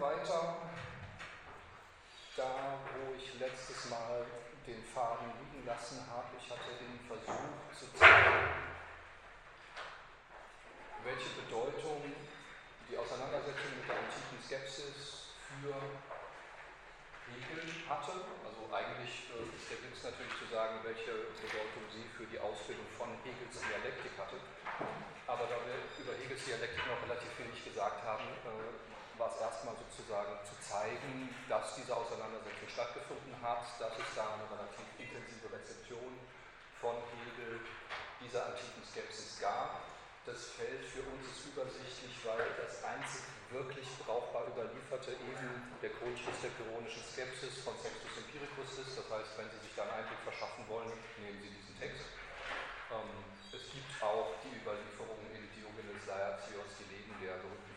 weiter da, wo ich letztes Mal den Faden liegen lassen habe. Ich hatte den Versuch zu zeigen, welche Bedeutung die Auseinandersetzung mit der antiken Skepsis für Hegel hatte. Also eigentlich äh, ist der Witz natürlich zu sagen, welche Bedeutung sie für die Ausbildung von Hegels Dialektik hatte. Aber da wir über Hegels Dialektik noch relativ wenig gesagt haben, äh, war es erstmal sozusagen zu zeigen, dass diese Auseinandersetzung stattgefunden hat, dass es da eine relativ intensive Rezeption von Hegel dieser antiken Skepsis gab das Feld für uns ist übersichtlich, weil das einzig wirklich brauchbar überlieferte eben der Grundschluss der pyrrhonischen Skepsis von Sextus Empiricus ist. Das heißt, wenn Sie sich da einen Einblick verschaffen wollen, nehmen Sie diesen Text. Ähm, es gibt auch die Überlieferung in Diogenes Laertios, die Leben der berühmten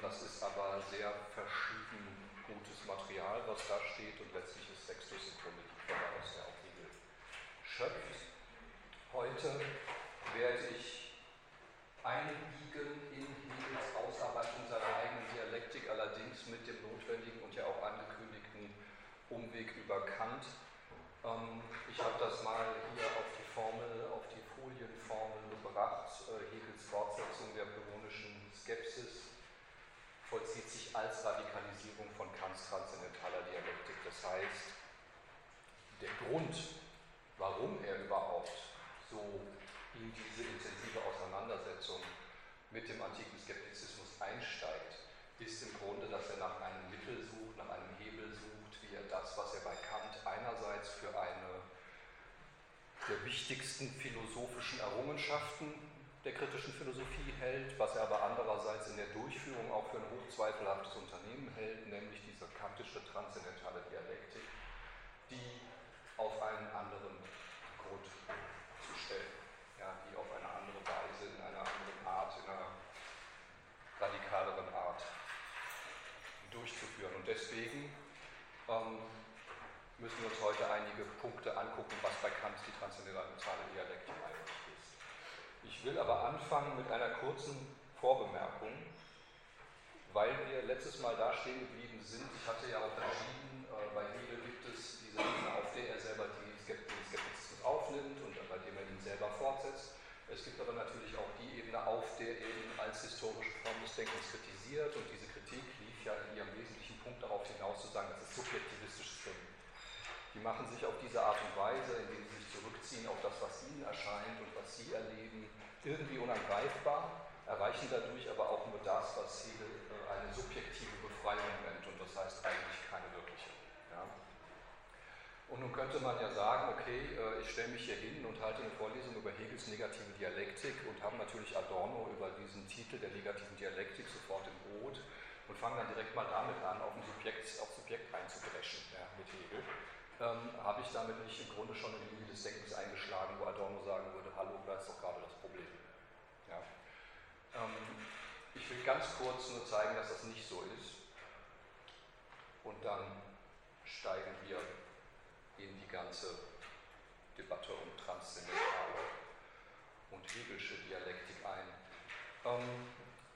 das ist aber sehr verschieden gutes Material, was da steht und letztlich ist Sextus im Grunde die Quelle, aus der auch Hegel schöpft. Heute werde ich einbiegen in Hegels Ausarbeitung seiner eigenen Dialektik, allerdings mit dem notwendigen und ja auch angekündigten Umweg über Kant. Ähm, ich habe das mal hier auf die Formel, auf die Folienformel gebracht. Äh, Hegels Fortsetzung der pyrrhonischen Skepsis vollzieht sich als Radikalisierung von Kants transzendentaler Dialektik. Das heißt, der Grund, warum er überhaupt so in diese intensive Auseinandersetzung mit dem antiken Skeptizismus einsteigt, ist im Grunde, dass er nach einem Mittel sucht, nach einem Hebel sucht, wie er das, was er bei Kant einerseits für eine der wichtigsten philosophischen Errungenschaften der kritischen Philosophie hält, was er aber andererseits in der Durchführung auch für ein hochzweifelhaftes Unternehmen hält, nämlich diese kantische transzendentale Dialektik, die auf einen anderen Grund zu stellen ja, die auf eine andere Weise, in einer anderen Art, in einer radikaleren Art durchzuführen. Und deswegen ähm, müssen wir uns heute einige Punkte angucken, was bei Kant die transzendentale Dialektik eigentlich ist. Ich will aber anfangen mit einer kurzen Vorbemerkung, weil wir letztes Mal da stehen geblieben sind. Ich hatte ja auch entschieden, äh, bei Hegel gibt es diese Ebene, auf der er selber die Skeptizismus aufnimmt und bei dem er ihn selber fortsetzt. Es gibt aber natürlich auch die Ebene, auf der er ihn als historische Form des Denkens kritisiert und diese Kritik lief ja in ihrem wesentlichen Punkt darauf hinaus zu sagen, das ist subjektivistisches Denken. Die machen sich auf diese Art und Weise, indem sie zurückziehen auf das, was ihnen erscheint und was sie erleben, irgendwie unangreifbar, erreichen dadurch aber auch nur das, was Hegel äh, eine subjektive Befreiung nennt und das heißt eigentlich keine wirkliche. Ja? Und nun könnte man ja sagen, okay, äh, ich stelle mich hier hin und halte eine Vorlesung über Hegels negative Dialektik und habe natürlich Adorno über diesen Titel der negativen Dialektik sofort im Boot und fange dann direkt mal damit an, auf Subjekt, auf Subjekt einzubrechen ja, mit Hegel. Ähm, habe ich damit nicht im Grunde schon in die Linie des Denkens eingeschlagen, wo Adorno sagen würde, hallo, da ist doch gerade das Problem. Ja. Ähm, ich will ganz kurz nur zeigen, dass das nicht so ist. Und dann steigen wir in die ganze Debatte um transzendentale und hegelische Dialektik ein. Ähm,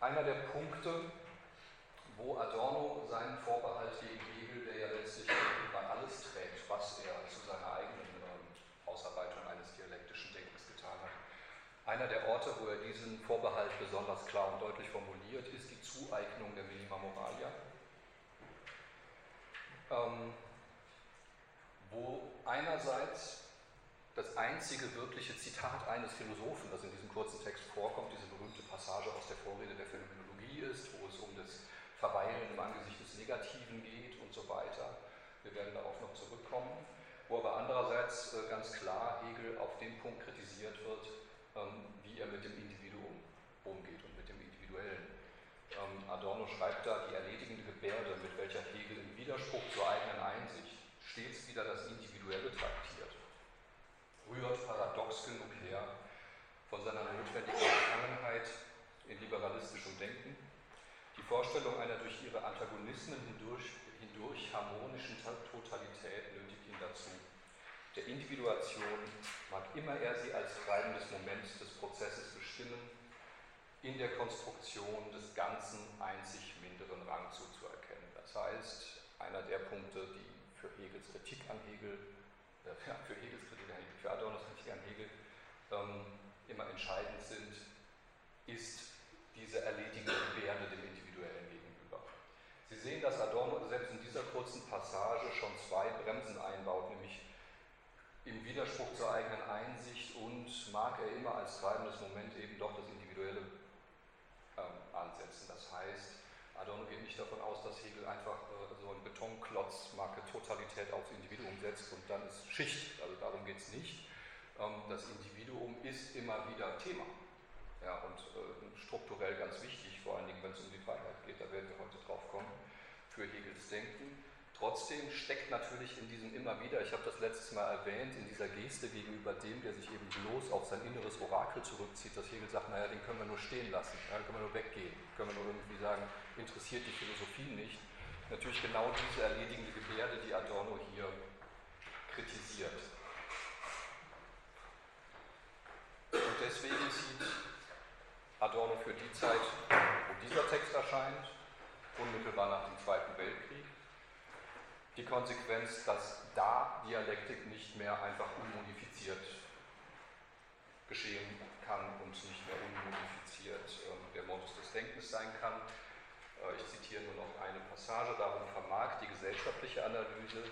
einer der Punkte, wo Adorno seinen Vorbehalt gegen Hegel, der ja letztlich irgendwann alles trägt, was er zu seiner eigenen ähm, Ausarbeitung eines dialektischen Denkens getan hat. Einer der Orte, wo er diesen Vorbehalt besonders klar und deutlich formuliert, ist die Zueignung der Minima Moralia. Ähm, wo einerseits das einzige wirkliche Zitat eines Philosophen, das in diesem kurzen Text vorkommt, diese berühmte Passage aus der Vorrede der Phänomenologie ist, wo es um das Verweilen im Angesicht des Negativen geht und so weiter. Wir werden darauf noch zurückkommen. Wo aber andererseits äh, ganz klar Hegel auf dem Punkt kritisiert wird, ähm, wie er mit dem Individuum umgeht und mit dem Individuellen. Ähm, Adorno schreibt da die erledigende Gebärde, mit welcher Hegel im Widerspruch zur eigenen Einsicht stets wieder das Individuelle traktiert, rührt paradox genug her von seiner notwendigen Befangenheit in liberalistischem Denken. Vorstellung einer durch ihre Antagonismen hindurch, hindurch harmonischen Totalität nötigt ihn dazu. Der Individuation mag immer er sie als treibendes Moment des Prozesses bestimmen, in der Konstruktion des Ganzen einzig niederen Rang zuzuerkennen. Das heißt, einer der Punkte, die für Hegels Kritik an Hegel, äh, für Hegels Kritik an Hegel, für Adornos Kritik an Hegel ähm, immer entscheidend sind, ist diese erledigende Gebärde dem sehen, dass Adorno selbst in dieser kurzen Passage schon zwei Bremsen einbaut, nämlich im Widerspruch zur eigenen Einsicht und mag er immer als treibendes Moment eben doch das Individuelle ähm, ansetzen. Das heißt, Adorno geht nicht davon aus, dass Hegel einfach äh, so einen Betonklotz, Marke Totalität aufs Individuum setzt und dann ist Schicht. Also darum geht es nicht. Ähm, das Individuum ist immer wieder Thema. Ja, und äh, strukturell ganz wichtig, vor allen Dingen, wenn es um die Freiheit geht, da werden wir heute drauf kommen, für Hegels Denken. Trotzdem steckt natürlich in diesem immer wieder, ich habe das letztes Mal erwähnt, in dieser Geste gegenüber dem, der sich eben bloß auf sein inneres Orakel zurückzieht, dass Hegel sagt, naja, den können wir nur stehen lassen, ja, können wir nur weggehen, können wir nur irgendwie sagen, interessiert die Philosophie nicht. Natürlich genau diese erledigende Gebärde, die Adorno hier kritisiert. Und deswegen sieht Adorno für die Zeit, wo dieser Text erscheint, unmittelbar nach dem Zweiten Weltkrieg, die Konsequenz, dass da Dialektik nicht mehr einfach unmodifiziert geschehen kann und nicht mehr unmodifiziert ähm, der Modus des Denkens sein kann. Äh, ich zitiere nur noch eine Passage, darum vermag die gesellschaftliche Analyse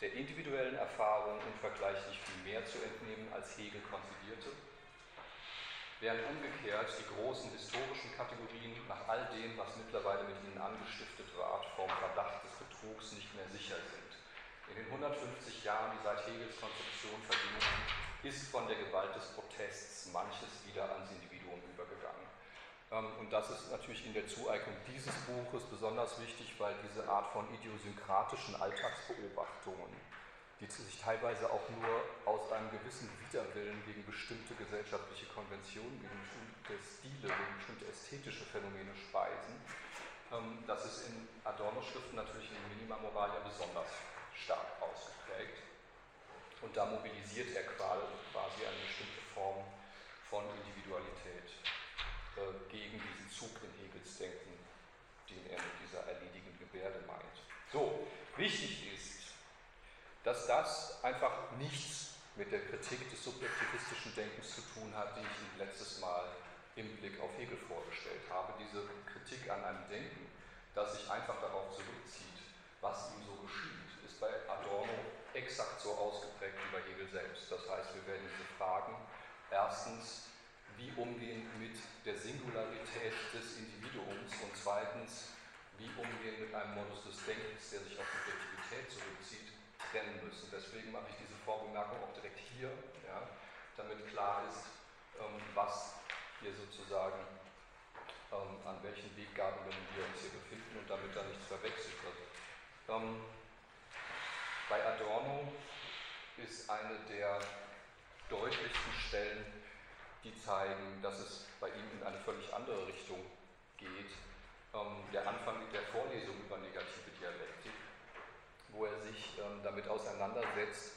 der individuellen Erfahrung unvergleichlich viel mehr zu entnehmen, als Hegel konzidierte, während umgekehrt die großen historischen Kategorien nach all dem, was mittlerweile mit ihnen angestiftet ward, vom Verdacht des Betrugs nicht mehr sicher sind. In den 150 Jahren, die seit Hegels Konzeption vergingen, ist von der Gewalt des Protests manches wieder ans Individuum übergegangen. Ähm, und das ist natürlich in der Zueignung dieses Buches besonders wichtig, weil diese Art von idiosynkratischen Alltagsbeobachtungen, die sich teilweise auch nur aus einem gewissen Widerwillen gegen bestimmte gesellschaftliche Konventionen, gegen bestimmte Stile, gegen bestimmte ästhetische Phänomene speisen, ähm, das ist in Adorno-Schriften natürlich in Minima Moralia besonders stark ausgeprägt. Und da mobilisiert er quasi eine bestimmte Form von Individualität äh, gegen diesen Zug in Hegels Denken, den er mit dieser erledigenden Gebärde meint. So, wichtig ist, dass das einfach nichts mit der Kritik des subjektivistischen Denkens zu tun hat, die ich Ihnen letztes Mal im Blick auf Hegel vorgestellt habe, diese Kritik an einem Denken, das sich einfach darauf zurückzieht, was ihm so geschieht, ist bei Adorno exakt so ausgeprägt wie bei Hegel selbst. Das heißt, wir werden diese Fragen erstens, wie umgehen mit der Singularität des Individuums und zweitens, wie umgehen mit einem Modus des Denkens, der sich auf Subjektivität zurückzieht, trennen müssen. Deswegen mache ich diese Vorbemerkung auch direkt hier, ja, damit klar ist, ähm, was hier sozusagen, ähm, an welchen Weggabeln wir uns hier befinden und damit da nichts verwechselt wird. Ähm, bei Adorno ist eine der deutlichsten Stellen, die zeigen, dass es bei ihm in eine völlig andere Richtung geht, ähm, der Anfang der Vorlesung über negative Dialektik, wo er sich ähm, damit auseinandersetzt,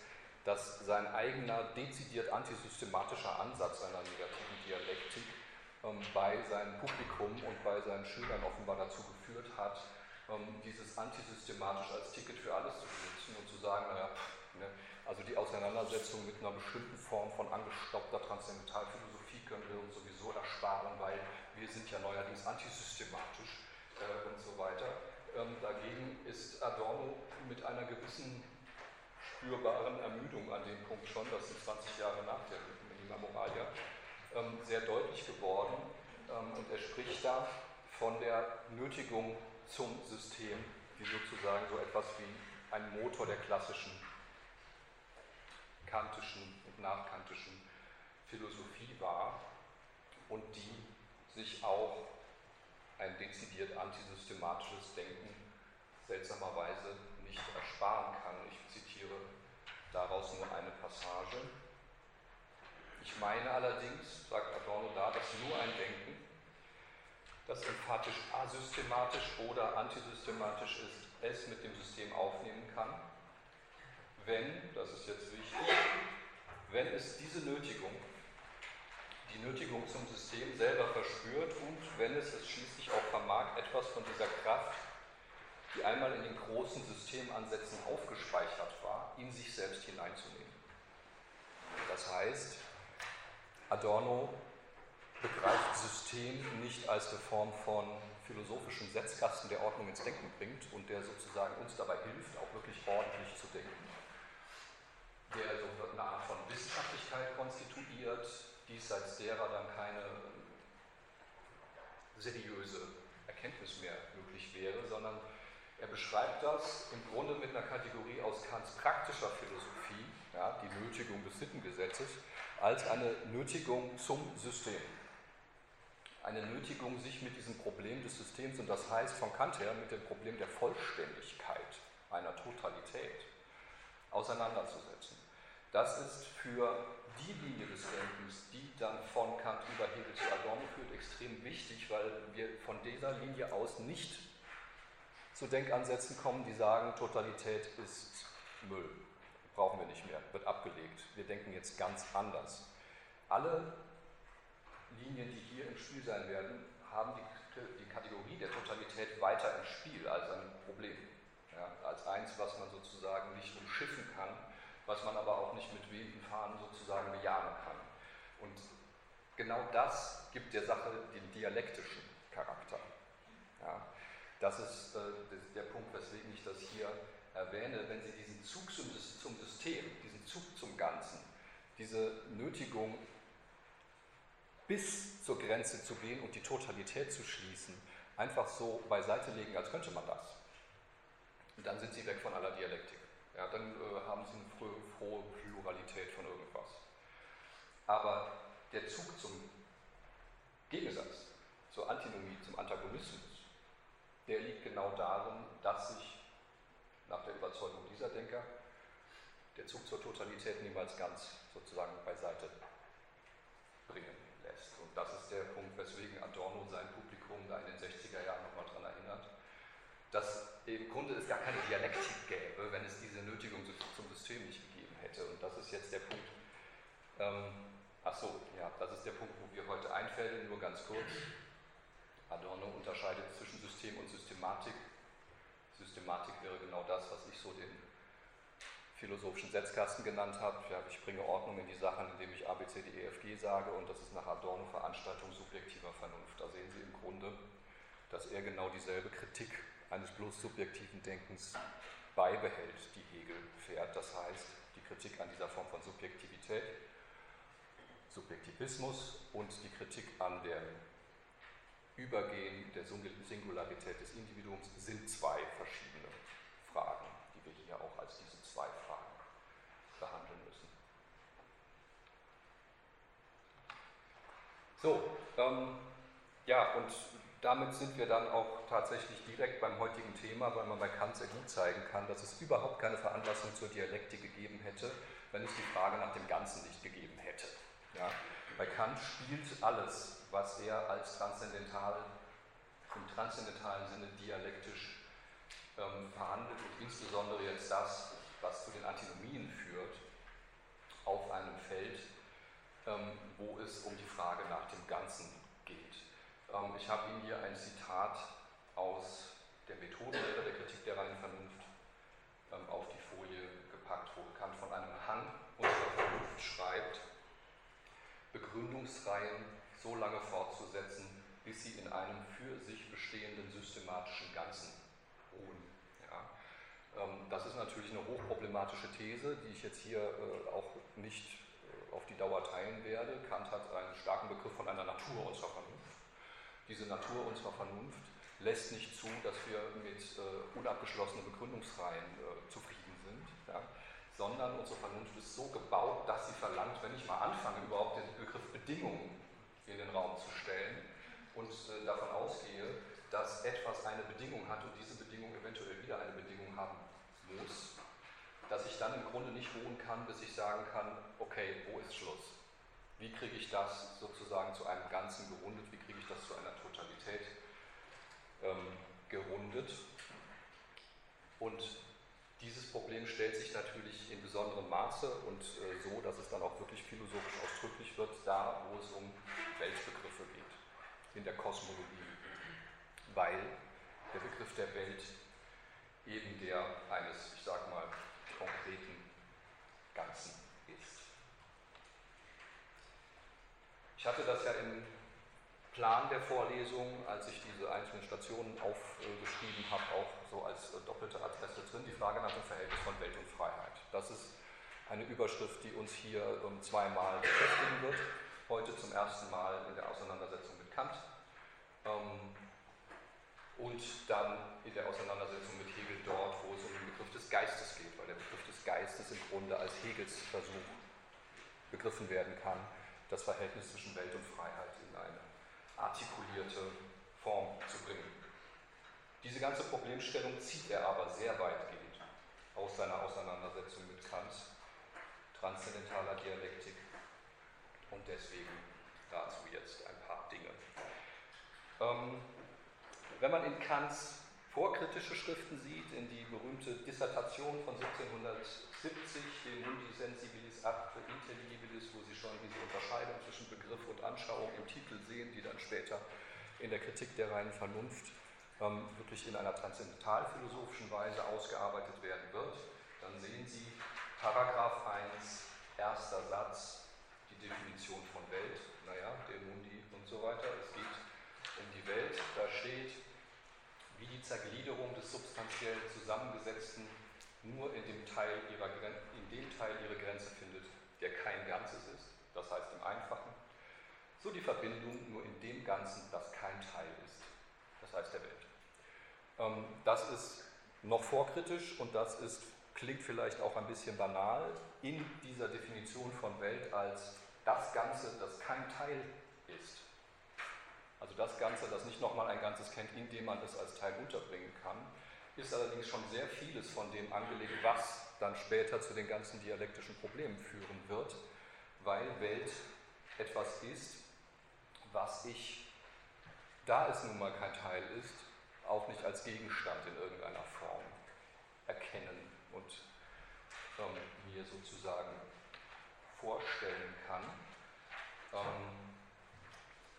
dass sein eigener dezidiert antisystematischer Ansatz einer negativen Dialektik ähm, bei seinem Publikum und bei seinen Schülern offenbar dazu geführt hat, ähm, dieses antisystematisch als Ticket für alles zu benutzen und zu sagen, naja, ne, also die Auseinandersetzung mit einer bestimmten Form von angestoppter Transzendentalphilosophie können wir uns sowieso ersparen, weil wir sind ja neuerdings antisystematisch äh, und so weiter. Ähm, dagegen ist Adorno mit einer gewissen spürbaren Ermüdung an dem Punkt schon, das sind 20 Jahre nach der Minima Moralia, ähm, sehr deutlich geworden. Ähm, und er spricht da von der Nötigung zum System, die sozusagen so etwas wie ein Motor der klassischen kantischen und nachkantischen Philosophie war und die sich auch ein dezidiert antisystematisches Denken seltsamerweise nicht ersparen kann. Ich zitiere daraus nur eine Passage. Ich meine allerdings, sagt Adorno da, dass nur ein Denken, das emphatisch asystematisch oder antisystematisch ist, es mit dem System aufnehmen kann, wenn, das ist jetzt wichtig, wenn es diese Nötigung, die Nötigung zum System selber verspürt und, wenn es es schließlich auch vermag, etwas von dieser Kraft, die einmal in den großen Systemansätzen aufgespeichert war, in sich selbst hineinzunehmen. Das heißt, Adorno begreift System nicht als eine Form von philosophischem Setzkasten, der Ordnung ins Denken bringt und der sozusagen uns dabei hilft, auch wirklich ordentlich zu denken, der so eine Art von Wissenschaftlichkeit konstituiert, diesseits derer dann keine seriöse Erkenntnis mehr möglich wäre, sondern er beschreibt das im Grunde mit einer Kategorie aus Kants praktischer Philosophie, ja, die Nötigung des Sittengesetzes, als eine Nötigung zum System. Eine Nötigung, sich mit diesem Problem des Systems, und das heißt von Kant her mit dem Problem der Vollständigkeit einer Totalität, auseinanderzusetzen. Das ist für die Linie des Denkens, die dann von Kant über Hegel zu Adorno führt, extrem wichtig, weil wir von dieser Linie aus nicht zu Denkansätzen kommen, die sagen, Totalität ist Müll, brauchen wir nicht mehr, wird abgelegt. Wir denken jetzt ganz anders. Alle Linien, die hier im Spiel sein werden, haben die, die Kategorie der Totalität weiter im Spiel als ein Problem. Ja, als eins, was man sozusagen nicht umschiffen kann, was man aber auch nicht mit wehenden Fahnen sozusagen bejahen kann. Und genau das gibt der Sache den dialektischen Charakter. Ja. Das ist äh, der Punkt, weswegen ich das hier erwähne. Wenn Sie diesen Zug zum, zum System, diesen Zug zum Ganzen, diese Nötigung bis zur Grenze zu gehen und die Totalität zu schließen, einfach so beiseite legen, als könnte man das. Und dann sind Sie weg von aller Dialektik. Ja, dann äh, haben Sie eine frohe Pluralität von irgendwas. Aber der Zug zum Gegensatz, zur Antinomie, zum Antagonismus, der liegt genau darin, dass sich nach der Überzeugung dieser Denker der Zug zur Totalität niemals ganz sozusagen beiseite bringen lässt. Und das ist der Punkt, weswegen Adorno sein Publikum da in den 60er Jahren nochmal daran erinnert, dass im Grunde es gar keine Dialektik gäbe, wenn es diese Nötigung zum System nicht gegeben hätte. Und das ist jetzt der Punkt, ähm, ach so, ja, das ist der Punkt, wo wir heute einfällen, nur ganz kurz. Adorno unterscheidet zwischen System und Systematik. Systematik wäre genau das, was ich so den philosophischen Setzkasten genannt habe. Ja, ich bringe Ordnung in die Sachen, indem ich A, B, C, D, E, F, G sage und das ist nach Adorno Veranstaltung subjektiver Vernunft. Da sehen Sie im Grunde, dass er genau dieselbe Kritik eines bloß subjektiven Denkens beibehält, die Hegel fährt. Das heißt, die Kritik an dieser Form von Subjektivität, Subjektivismus und die Kritik an der Übergehen der Singularität des Individuums sind zwei verschiedene Fragen, die wir hier auch als diese zwei Fragen behandeln müssen. So, ähm, ja, und damit sind wir dann auch tatsächlich direkt beim heutigen Thema, weil man bei Kant sehr gut zeigen kann, dass es überhaupt keine Veranlassung zur Dialektik gegeben hätte, wenn es die Frage nach dem Ganzen nicht gegeben hätte. Ja? Bei Kant spielt alles was er als transzendental, im transzendentalen Sinne dialektisch ähm, verhandelt und insbesondere jetzt das, was zu den Antinomien führt, auf einem Feld, ähm, wo es um die Frage nach dem Ganzen geht. Ähm, ich habe Ihnen hier ein Zitat aus der Methodenlehre der Kritik der reinen Vernunft ähm, auf die Folie gepackt, wo Kant von einem Hang unserer Vernunft schreibt, Begründungsreihen so lange fortzusetzen, bis sie in einem für sich bestehenden systematischen Ganzen ruhen. Ja. Ähm, das ist natürlich eine hochproblematische These, die ich jetzt hier äh, auch nicht äh, auf die Dauer teilen werde. Kant hat einen starken Begriff von einer Natur unserer Vernunft. Diese Natur unserer Vernunft lässt nicht zu, dass wir mit äh, unabgeschlossenen Begründungsreihen zufrieden sind, ja, sondern unsere Vernunft ist so gebaut, dass sie verlangt, wenn ich mal anfange, überhaupt den Begriff Bedingungen in den Raum zu stellen und äh, davon ausgehe, dass etwas eine Bedingung hat und diese Bedingung eventuell wieder eine Bedingung haben muss, dass ich dann im Grunde nicht ruhen kann, bis ich sagen kann, okay, wo ist Schluss? Wie kriege ich das sozusagen zu einem Ganzen gerundet? Wie kriege ich das zu einer Totalität ähm, gerundet? Und dieses Problem stellt sich natürlich in besonderem Maße und äh, so, dass es dann auch wirklich philosophisch ausdrücklich wird, da wo es um Weltbegriffe geht, in der Kosmologie, weil der Begriff der Welt eben der eines, ich sag mal, konkreten Ganzen ist. Ich hatte das ja im Plan der Vorlesung, als ich diese einzelnen Stationen aufgeschrieben habe, auch so als doppelte Adresse drin, die Frage nach dem Verhältnis von Welt und Freiheit. Das ist eine Überschrift, die uns hier ähm, zweimal beschäftigen wird. Heute zum ersten Mal in der Auseinandersetzung mit Kant ähm, und dann in der Auseinandersetzung mit Hegel dort, wo es um den Begriff des Geistes geht, weil der Begriff des Geistes im Grunde als Hegels Versuch begriffen werden kann, das Verhältnis zwischen Welt und Freiheit in eine artikulierte Form zu bringen. Diese ganze Problemstellung zieht er aber sehr weitgehend aus seiner Auseinandersetzung mit Kants transzendentaler Dialektik und deswegen dazu jetzt ein paar Dinge. Ähm, wenn man in Kants vorkritische Schriften sieht, in die berühmte Dissertation von 1770, de Mundi Sensibilis Acte Intelligibilis, wo Sie schon diese Unterscheidung zwischen Begriff und Anschauung im Titel sehen, die dann später in der Kritik der reinen Vernunft ähm, wirklich in einer transzendentalphilosophischen Weise ausgearbeitet werden wird, dann sehen Sie Paragraph 1, erster Satz, die Definition von Welt, naja, De Mundi und so weiter. Es geht um die Welt, da steht, wie die Zergliederung des substanziell Zusammengesetzten nur in dem Teil ihrer, in dem Teil ihre Grenze findet, der kein Ganzes ist, das heißt im Einfachen, so die Verbindung nur in dem Ganzen, das kein Teil ist, das heißt der Welt. Ähm, das ist noch vorkritisch und das ist, klingt vielleicht auch ein bisschen banal in dieser Definition von Welt als das Ganze, das kein Teil ist. Also das Ganze, das nicht nochmal ein Ganzes kennt, in dem man es als Teil unterbringen kann, ist allerdings schon sehr vieles von dem angelegt, was dann später zu den ganzen dialektischen Problemen führen wird, weil Welt etwas ist, was ich, da es nun mal kein Teil ist, auch nicht als Gegenstand in irgendeiner Form erkennen und ähm, mir sozusagen vorstellen kann. Ähm,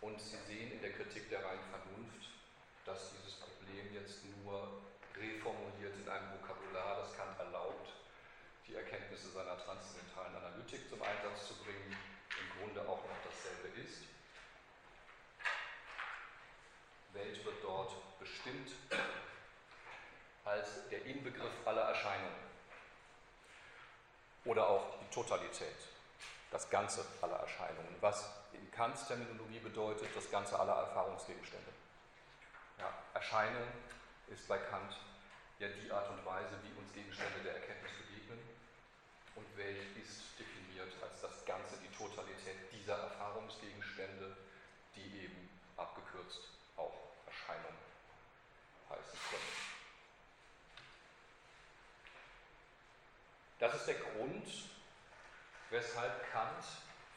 und Sie sehen in der Kritik der reinen Vernunft, dass dieses Problem jetzt nur reformuliert in einem Vokabular, das Kant erlaubt, die Erkenntnisse seiner transzendentalen Analytik zum Einsatz zu bringen, im Grunde auch noch dasselbe ist. Welt wird dort bestimmt als der Inbegriff aller Erscheinungen oder auch die Totalität, das Ganze aller Erscheinungen, was in Kants Terminologie bedeutet, das Ganze aller Erfahrungsgegenstände. Ja, Erscheinung ist bei Kant ja die Art und Weise, wie uns Gegenstände der Erkenntnis begegnen. Und Welt ist definiert als das Ganze, die Totalität dieser Erfahrungsgegenstände, die eben abgekürzt auch Erscheinung heißen können. Das ist der Grund, weshalb Kant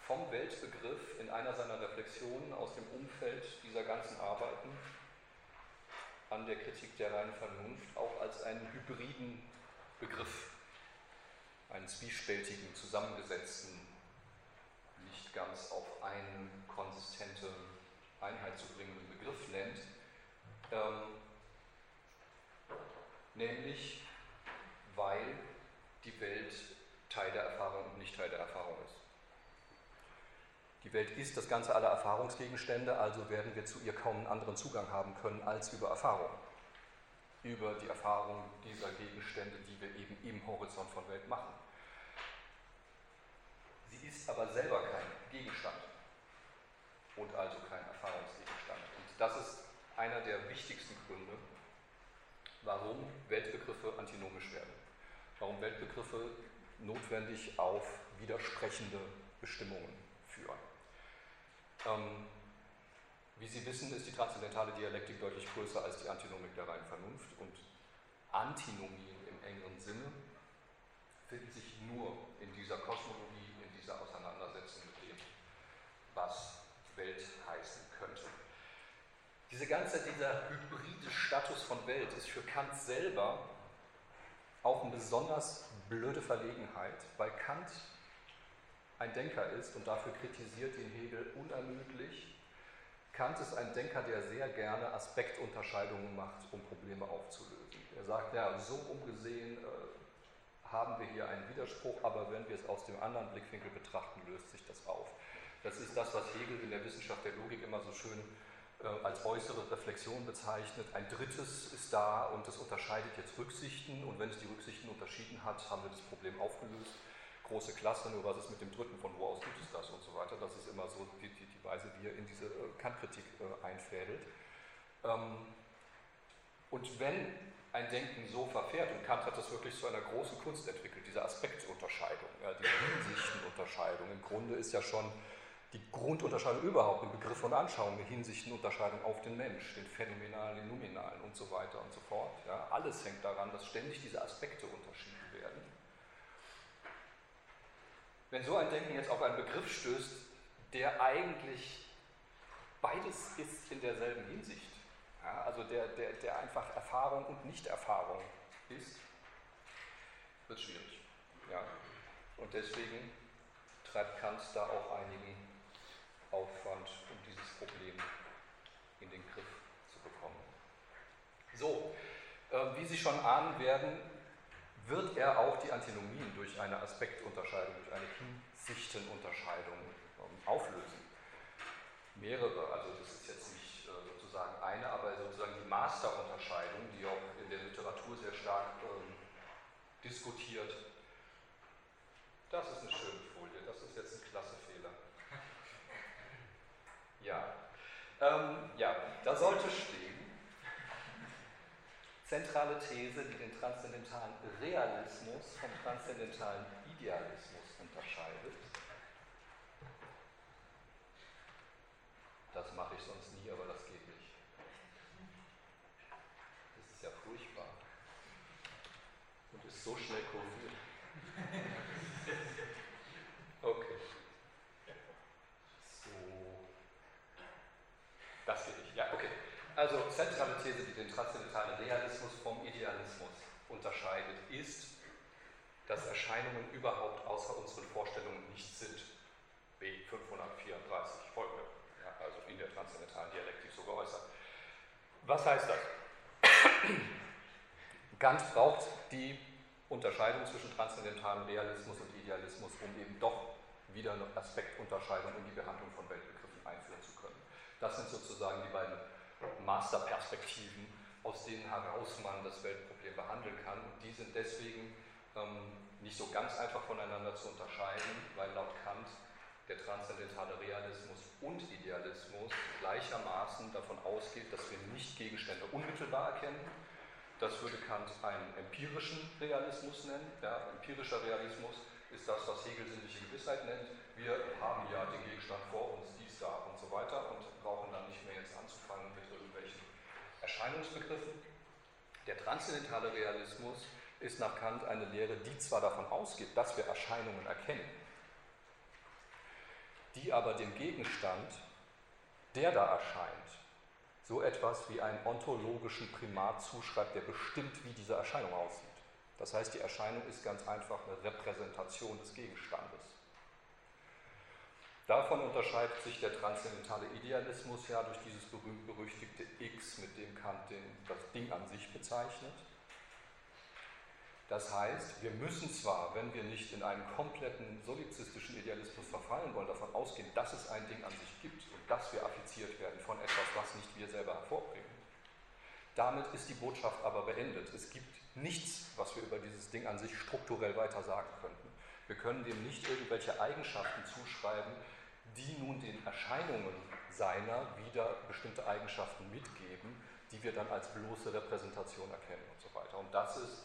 vom Weltbegriff in einer seiner Reflexionen aus dem Umfeld dieser ganzen Arbeiten an der Kritik der reinen Vernunft auch als einen hybriden Begriff, einen zwiespältigen, zusammengesetzten, nicht ganz auf eine konsistente Einheit zu bringenden Begriff nennt, ähm, nämlich weil die Welt Teil der Erfahrung und nicht Teil der Erfahrung ist. Die Welt ist das Ganze aller Erfahrungsgegenstände, also werden wir zu ihr kaum einen anderen Zugang haben können als über Erfahrung. Über die Erfahrung dieser Gegenstände, die wir eben im Horizont von Welt machen. Sie ist aber selber kein Gegenstand und also kein Erfahrungsgegenstand. Und das ist einer der wichtigsten Gründe, warum Weltbegriffe antinomisch werden. Warum Weltbegriffe notwendig auf widersprechende Bestimmungen führen. Ähm, wie Sie wissen, ist die transzendentale Dialektik deutlich größer als die Antinomik der reinen Vernunft und Antinomien im engeren Sinne finden sich nur in dieser Kosmologie, in dieser Auseinandersetzung mit dem, was Welt heißen könnte. Diese ganze, dieser hybride Status von Welt ist für Kant selber auch eine besonders blöde Verlegenheit, weil Kant ein Denker ist und dafür kritisiert ihn Hegel unermüdlich. Kant ist ein Denker, der sehr gerne Aspektunterscheidungen macht, um Probleme aufzulösen. Er sagt, ja, so umgesehen äh, haben wir hier einen Widerspruch, aber wenn wir es aus dem anderen Blickwinkel betrachten, löst sich das auf. Das ist das, was Hegel in der Wissenschaft der Logik immer so schön äh, als äußere Reflexion bezeichnet. Ein drittes ist da und es unterscheidet jetzt Rücksichten und wenn es die Rücksichten unterschieden hat, haben wir das Problem aufgelöst. Große Klasse, nur was ist mit dem dritten, von wo aus tut es das und so weiter. Das ist immer so die, die, die Weise, wie er in diese äh, Kantkritik äh, einfädelt. Ähm, und wenn ein Denken so verfährt, und Kant hat das wirklich zu einer großen Kunst entwickelt, diese Aspektunterscheidung, diese Hinsichtenunterscheidung. Im Grunde ist ja schon die Grundunterscheidung überhaupt im Begriff von Anschauung, eine Hinsichtenunterscheidung auf den Mensch, den Phänomenalen, den Nominalen und so weiter und so fort. Ja, alles hängt daran, dass ständig diese Aspekte unterschieden werden. Wenn so ein Denken jetzt auf einen Begriff stößt, der eigentlich beides ist in derselben Hinsicht, ja, also der, der, der einfach Erfahrung und Nichterfahrung ist, wird schwierig. Ja. Und deswegen treibt Kant da auch einigen Aufwand, um dieses Problem in den Griff zu bekommen. So, äh, wie Sie schon ahnen werden, wird er auch die Antinomien durch eine Aspektunterscheidung, durch eine Hinsichtenunterscheidung ähm, auflösen. Mehrere, also das ist jetzt nicht äh, sozusagen eine, aber sozusagen die Masterunterscheidung, die auch in der Literatur sehr stark ähm, diskutiert. Das ist eine schöne Folie, das ist jetzt ein klasse Fehler. Ja, ähm, ja da sollte stehen, zentrale These, die den transzendentalen Realismus vom transzendentalen Idealismus unterscheidet. Das mache ich sonst nie, aber das geht nicht. Das ist ja furchtbar. Und ist so schnell korrigiert. Okay. So. Das geht nicht. Ja, okay. Also zentrale These, die den transzendentalen Realismus vom Idealismus unterscheidet, ist, dass Erscheinungen überhaupt außer unseren Vorstellungen nicht sind. B 534 folgt mir also in der transzendentalen Dialektik so geäußert. Was heißt das? Kant braucht die Unterscheidung zwischen transzendentalem Realismus und Idealismus, um eben doch wieder eine Aspektunterscheidung in die Behandlung von Weltbegriffen einführen zu können. Das sind sozusagen die beiden Masterperspektiven, aus denen heraus man das Weltproblem behandeln kann. Und die sind deswegen ähm, nicht so ganz einfach voneinander zu unterscheiden, weil laut Kant der transzendentale Realismus und Idealismus gleichermaßen davon ausgeht, dass wir nicht Gegenstände unmittelbar erkennen. Das würde Kant einen empirischen Realismus nennen. Ja, empirischer Realismus ist das, was Hegel sinnliche Gewissheit nennt. Wir haben ja den Gegenstand vor uns, dies, da und so weiter und brauchen dann nicht mehr jetzt Erscheinungsbegriffen. Der transzendentale Realismus ist nach Kant eine Lehre, die zwar davon ausgeht, dass wir Erscheinungen erkennen, die aber dem Gegenstand, der da erscheint, so etwas wie einen ontologischen Primat zuschreibt, der bestimmt, wie diese Erscheinung aussieht. Das heißt, die Erscheinung ist ganz einfach eine Repräsentation des Gegenstandes. Davon unterscheidet sich der transzendentale Idealismus ja durch dieses berühmt-berüchtigte X, mit dem Kant den, das Ding an sich bezeichnet. Das heißt, wir müssen zwar, wenn wir nicht in einen kompletten solipsistischen Idealismus verfallen wollen, davon ausgehen, dass es ein Ding an sich gibt und dass wir affiziert werden von etwas, was nicht wir selber hervorbringen. Damit ist die Botschaft aber beendet. Es gibt nichts, was wir über dieses Ding an sich strukturell weiter sagen könnten. Wir können dem nicht irgendwelche Eigenschaften zuschreiben, die nun den Erscheinungen seiner wieder bestimmte Eigenschaften mitgeben, die wir dann als bloße Repräsentation erkennen und so weiter. Und das ist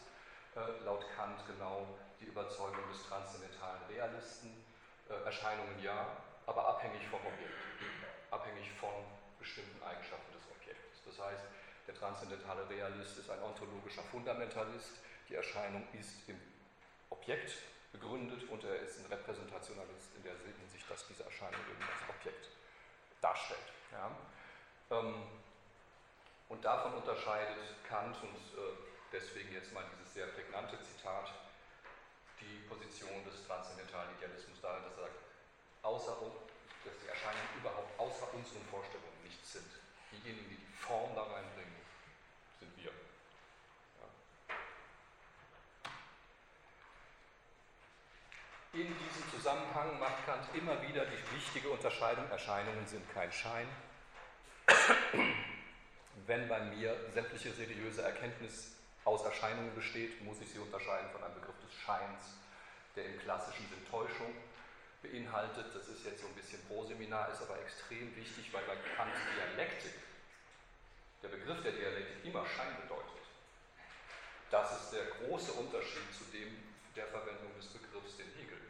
äh, laut Kant genau die Überzeugung des transzendentalen Realisten. Äh, Erscheinungen ja, aber abhängig vom Objekt, abhängig von bestimmten Eigenschaften des Objektes. Das heißt, der transzendentale Realist ist ein ontologischer Fundamentalist, die Erscheinung ist im Objekt begründet und er ist ein Repräsentationalist in der Hinsicht, dass diese Erscheinung eben das Objekt darstellt. Ja. Ähm, und davon unterscheidet Kant und äh, deswegen jetzt mal dieses sehr prägnante Zitat, die Position des transzendentalen Idealismus darin, dass er sagt, außer, dass die Erscheinungen überhaupt außer unseren Vorstellungen nichts sind. Diejenigen, die die Form da reinbringen, sind wir. Ja. In diesem Zusammenhang macht Kant immer wieder die wichtige Unterscheidung, Erscheinungen sind kein Schein. Wenn bei mir sämtliche seriöse Erkenntnis aus Erscheinungen besteht, muss ich sie unterscheiden von einem Begriff des Scheins, der im klassischen Sinn Täuschung beinhaltet. Das ist jetzt so ein bisschen Proseminar, ist aber extrem wichtig, weil bei Kant Dialektik der Begriff der Dialektik immer Schein bedeutet. Das ist der große Unterschied zu dem der Verwendung des Begriffs, den Hegel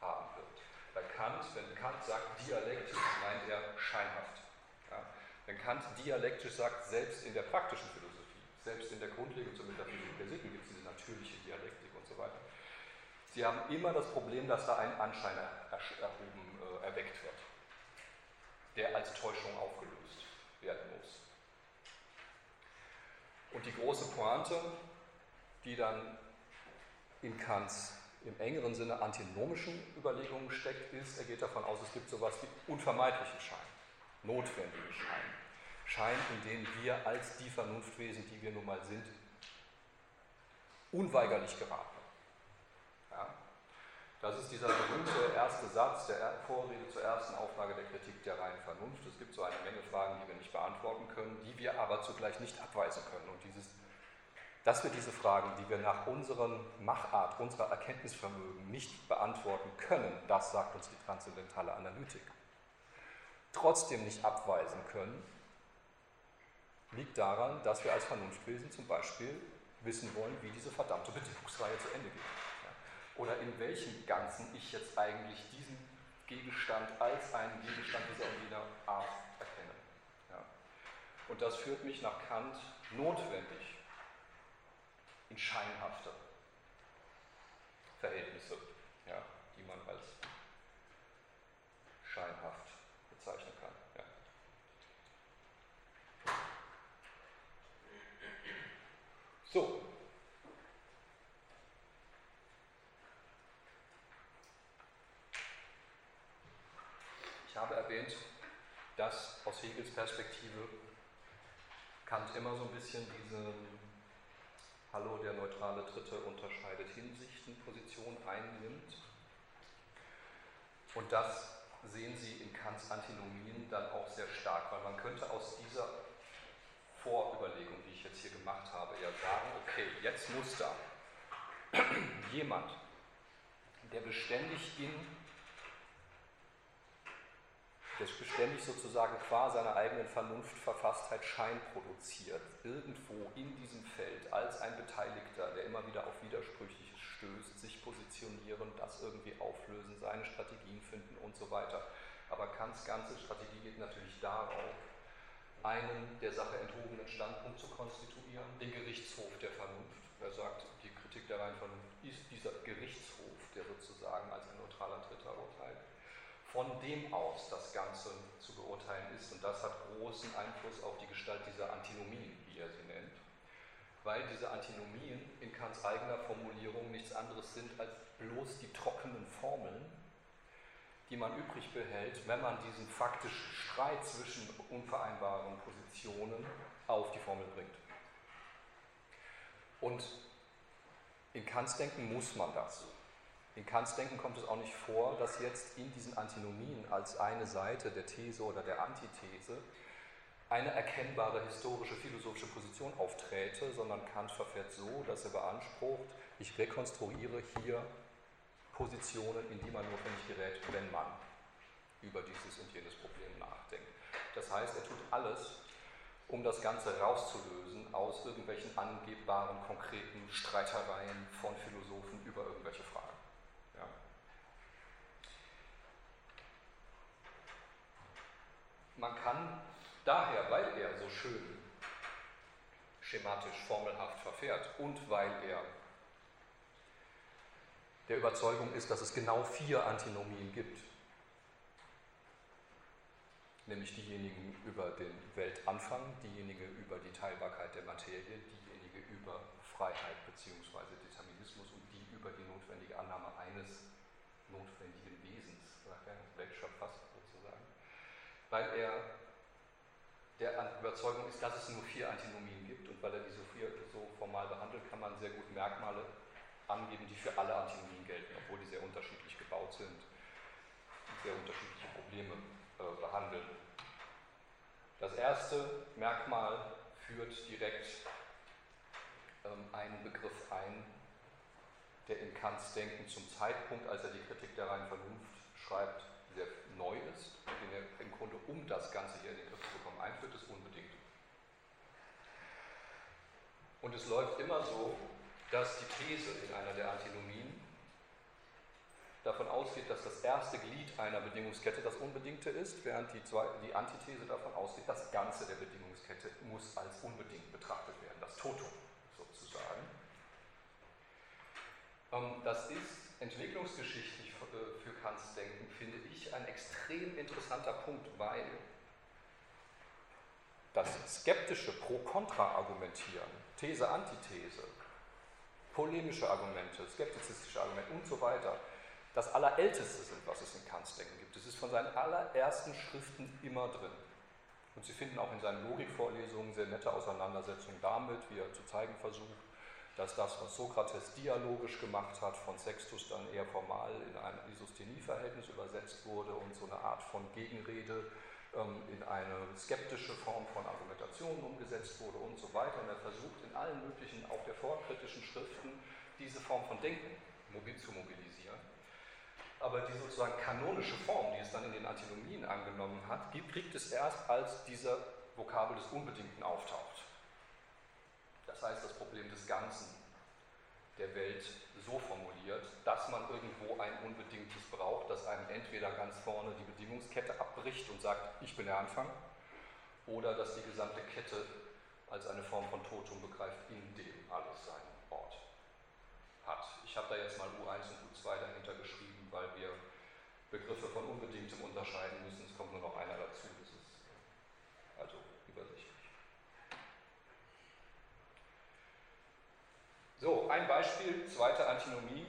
haben wird. Bei Kant, wenn Kant sagt dialektisch, meint er scheinhaft. Ja? Wenn Kant dialektisch sagt, selbst in der praktischen Philosophie, selbst in der Grundlegung zur Metaphysik der Sitten gibt es diese natürliche Dialektik und so weiter. Sie haben immer das Problem, dass da ein Anschein erhoben, äh, erweckt wird, der als Täuschung aufgelöst werden muss. Und die große Pointe, die dann in Kants im engeren Sinne antinomischen Überlegungen steckt, ist, er geht davon aus, es gibt sowas wie unvermeidlichen Schein, notwendigen Schein. Schein, in den wir als die Vernunftwesen, die wir nun mal sind, unweigerlich geraten. Ja? Das ist dieser berühmte erste Satz der Vorrede zur ersten Auflage der Kritik der reinen Vernunft. Es gibt so eine Menge Fragen, die wir nicht beantworten können, die wir aber zugleich nicht abweisen können. Und dieses, dass wir diese Fragen, die wir nach unserer Machart, unserer Erkenntnisvermögen nicht beantworten können, das sagt uns die transzendentale Analytik. Trotzdem nicht abweisen können, liegt daran, dass wir als Vernunftwesen zum Beispiel wissen wollen, wie diese verdammte Bedingungsreihe zu Ende geht. Oder in welchem Ganzen ich jetzt eigentlich diesen Gegenstand als einen Gegenstand dieser und jener Art erkenne. Und das führt mich nach Kant notwendig in scheinhafte Verhältnisse, ja, die man als scheinhaft bezeichnen kann. So. Ich habe erwähnt, dass aus Hegels Perspektive Kant immer so ein bisschen diese Hallo, der neutrale Dritte unterscheidet Hinsichten, Position einnimmt. Und das sehen Sie in Kants Antinomien dann auch sehr stark, weil man könnte aus dieser Vorüberlegung, die ich jetzt hier gemacht habe, ja sagen, okay, jetzt muss da jemand, der beständig in, der beständig sozusagen qua seiner eigenen Vernunftverfasstheit Schein produziert, irgendwo in diesem Feld als ein Beteiligter, der immer wieder auf Widersprüchliches stößt, sich positionieren, das irgendwie auflösen, seine Strategien finden und so weiter. Aber Kants ganze Strategie geht natürlich darauf, einen der Sache enthobenen Standpunkt zu konstituieren, den Gerichtshof der Vernunft. Er sagt, die Kritik der reinen Vernunft ist dieser Gerichtshof, der sozusagen als ein neutraler Dritter. Von dem aus das Ganze zu beurteilen ist, und das hat großen Einfluss auf die Gestalt dieser Antinomien, wie er sie nennt, weil diese Antinomien in Kants eigener Formulierung nichts anderes sind als bloß die trockenen Formeln, die man übrig behält, wenn man diesen faktischen Streit zwischen unvereinbaren Positionen auf die Formel bringt. Und in Kants Denken muss man das. In Kants Denken kommt es auch nicht vor, dass jetzt in diesen Antinomien als eine Seite der These oder der Antithese eine erkennbare historische philosophische Position aufträte, sondern Kant verfährt so, dass er beansprucht, ich rekonstruiere hier Positionen, in die man notwendig gerät, wenn man über dieses und jenes Problem nachdenkt. Das heißt, er tut alles, um das Ganze rauszulösen aus irgendwelchen angebbaren, konkreten Streitereien von Philosophen über irgendwelche Fragen. Ja. Man kann daher, weil er so schön schematisch, formelhaft verfährt und weil er der Überzeugung ist, dass es genau vier Antinomien gibt. Nämlich diejenigen über den Weltanfang, diejenige über die Teilbarkeit der Materie, diejenige über Freiheit bzw. Determinismus und die über die notwendige Annahme eines notwendigen weil er der Überzeugung ist, dass es nur vier Antinomien gibt und weil er diese vier so formal behandelt, kann man sehr gut Merkmale angeben, die für alle Antinomien gelten, obwohl die sehr unterschiedlich gebaut sind und sehr unterschiedliche Probleme äh, behandeln. Das erste Merkmal führt direkt ähm, einen Begriff ein, der in Kants Denken zum Zeitpunkt, als er die Kritik der reinen Vernunft schreibt, sehr neu ist den er im Grunde, um das Ganze hier in den Griff zu bekommen, einführt, ist unbedingt. Und es läuft immer so, dass die These in einer der Antinomien davon ausgeht, dass das erste Glied einer Bedingungskette das Unbedingte ist, während die, zwei, die Antithese davon ausgeht, das Ganze der Bedingungskette muss als unbedingt betrachtet werden, das Totum sozusagen. Ähm, das ist entwicklungsgeschichtlich für Kants Denken, finde ich, ein extrem interessanter Punkt, weil das skeptische Pro-Kontra-Argumentieren, These-Antithese, polemische Argumente, skeptizistische Argumente und so weiter, das Allerälteste sind, was es in Kants Denken gibt. Es ist von seinen allerersten Schriften immer drin. Und Sie finden auch in seinen Logikvorlesungen sehr nette Auseinandersetzungen damit, wie er zu zeigen versucht, dass das, was Sokrates dialogisch gemacht hat, von Sextus dann eher formal in ein Isosthenie-Verhältnis übersetzt wurde und so eine Art von Gegenrede ähm, in eine skeptische Form von Argumentation umgesetzt wurde und so weiter. Und er versucht in allen möglichen, auch der vorkritischen Schriften, diese Form von Denken zu mobilisieren. Aber die sozusagen kanonische Form, die es dann in den Antinomien angenommen hat, kriegt es erst, als dieser Vokabel des Unbedingten auftaucht. Das heißt, das Problem des Ganzen der Welt so formuliert, dass man irgendwo ein Unbedingtes braucht, das einem entweder ganz vorne die Bedingungskette abbricht und sagt, ich bin der Anfang, oder dass die gesamte Kette als eine Form von Totum begreift, in dem alles seinen Ort hat. Ich habe da jetzt mal U1 und U2 dahinter geschrieben, weil wir Begriffe von Unbedingtem unterscheiden müssen. Es kommt nur noch einer dazu. Das ist also übersichtlich. So, ein Beispiel, zweite Antinomie.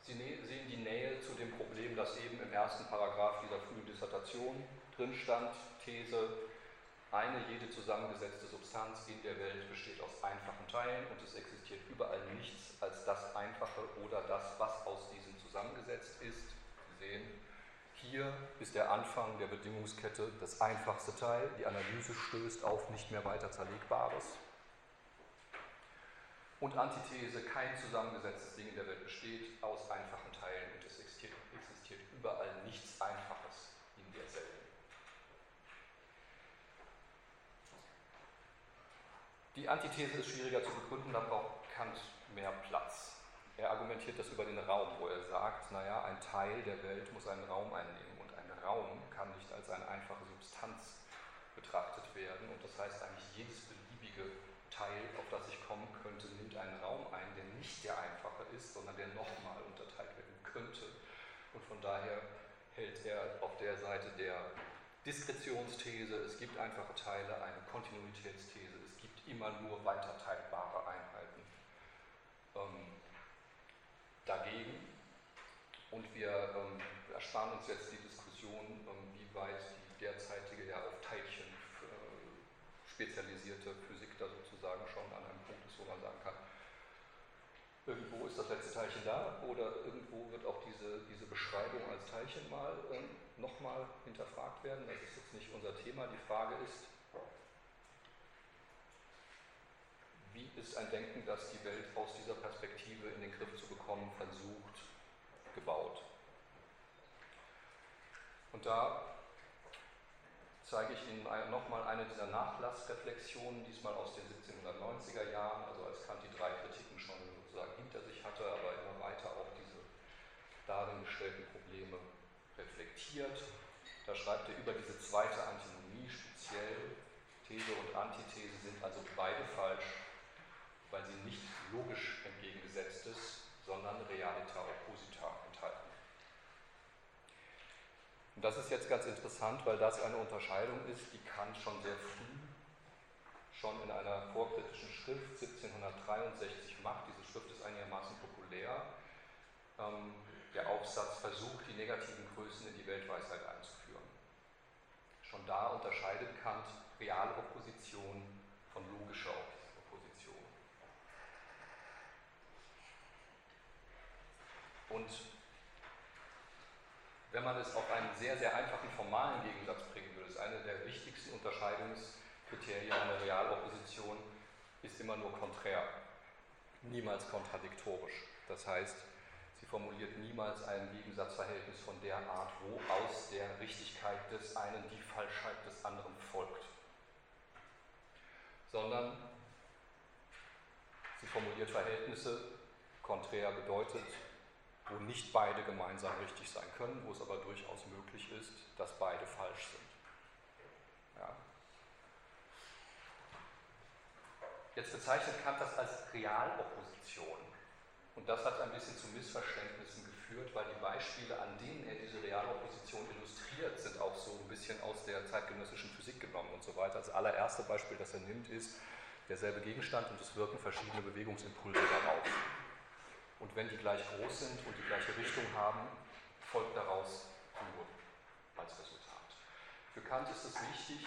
Sie sehen die Nähe zu dem Problem, das eben im ersten Paragraph dieser frühen Dissertation drin stand. These, eine jede zusammengesetzte Substanz in der Welt besteht aus einfachen Teilen und es existiert überall nichts als das Einfache oder das, was aus diesen zusammengesetzt ist. Sie sehen, hier ist der Anfang der Bedingungskette das einfachste Teil. Die Analyse stößt auf nicht mehr weiter Zerlegbares. Und Antithese, kein zusammengesetztes Ding in der Welt besteht aus einfachen Teilen und es existiert, existiert überall nichts Einfaches in derselben. Die Antithese ist schwieriger zu begründen, da braucht Kant mehr Platz. Er argumentiert das über den Raum, wo er sagt, naja, ein Teil der Welt muss einen Raum einnehmen und ein Raum kann nicht als eine einfache Substanz betrachtet werden und das heißt eigentlich jedes beliebige Teil, auf das ich kommen könnte, nimmt einen Raum ein, der nicht der einfache ist, sondern der nochmal unterteilt werden könnte. Und von daher hält er auf der Seite der Diskretionsthese, es gibt einfache Teile, eine Kontinuitätsthese, es gibt immer nur weiter teilbare Einheiten ähm, dagegen. Und wir ähm, ersparen uns jetzt die Diskussion, ähm, wie weit die derzeitige ja auf Teilchen äh, spezialisierte Physik da sozusagen schon an einem Punkt ist, wo man sagen kann, irgendwo ist das letzte Teilchen da oder irgendwo wird auch diese, diese Beschreibung als Teilchen mal ähm, nochmal hinterfragt werden. Das ist jetzt nicht unser Thema. Die Frage ist, wie ist ein Denken, das die Welt aus dieser Perspektive in den Griff zu bekommen versucht, gebaut? Und da zeige ich Ihnen nochmal eine dieser Nachlassreflexionen, diesmal aus den 1790er Jahren, also als Kant die drei Kritiken hatte, aber immer weiter auch diese darin gestellten Probleme reflektiert. Da schreibt er über diese zweite Antinomie speziell, These und Antithese sind also beide falsch, weil sie nicht logisch entgegengesetztes, sondern realita opposita enthalten. Und das ist jetzt ganz interessant, weil das eine Unterscheidung ist, die Kant schon sehr früh schon in einer vorkritischen Schrift 1763 macht. Diese Schrift ist einigermaßen populär. Ähm, der Aufsatz versucht, die negativen Größen in die Weltweisheit einzuführen. Schon da unterscheidet Kant Realopposition von logischer Opposition. Und wenn man es auf einen sehr, sehr einfachen formalen Gegensatz bringen will, ist eine der wichtigsten Unterscheidungskriterien einer Realopposition, ist immer nur konträr, niemals kontradiktorisch. Das heißt, sie formuliert niemals ein Gegensatzverhältnis von der Art, wo aus der Richtigkeit des einen die Falschheit des anderen folgt, sondern sie formuliert Verhältnisse, konträr bedeutet, wo nicht beide gemeinsam richtig sein können, wo es aber durchaus möglich ist, dass beide falsch sind. Ja. Jetzt bezeichnet Kant das als Realopposition. Und das hat ein bisschen zu Missverständnissen geführt, weil die Beispiele, an denen er diese Realopposition illustriert, sind auch so ein bisschen aus der zeitgenössischen Physik genommen und so weiter. Das allererste Beispiel, das er nimmt, ist derselbe Gegenstand und es wirken verschiedene Bewegungsimpulse darauf. Und wenn die gleich groß sind und die gleiche Richtung haben, folgt daraus nur als Resultat. Für Kant ist es wichtig,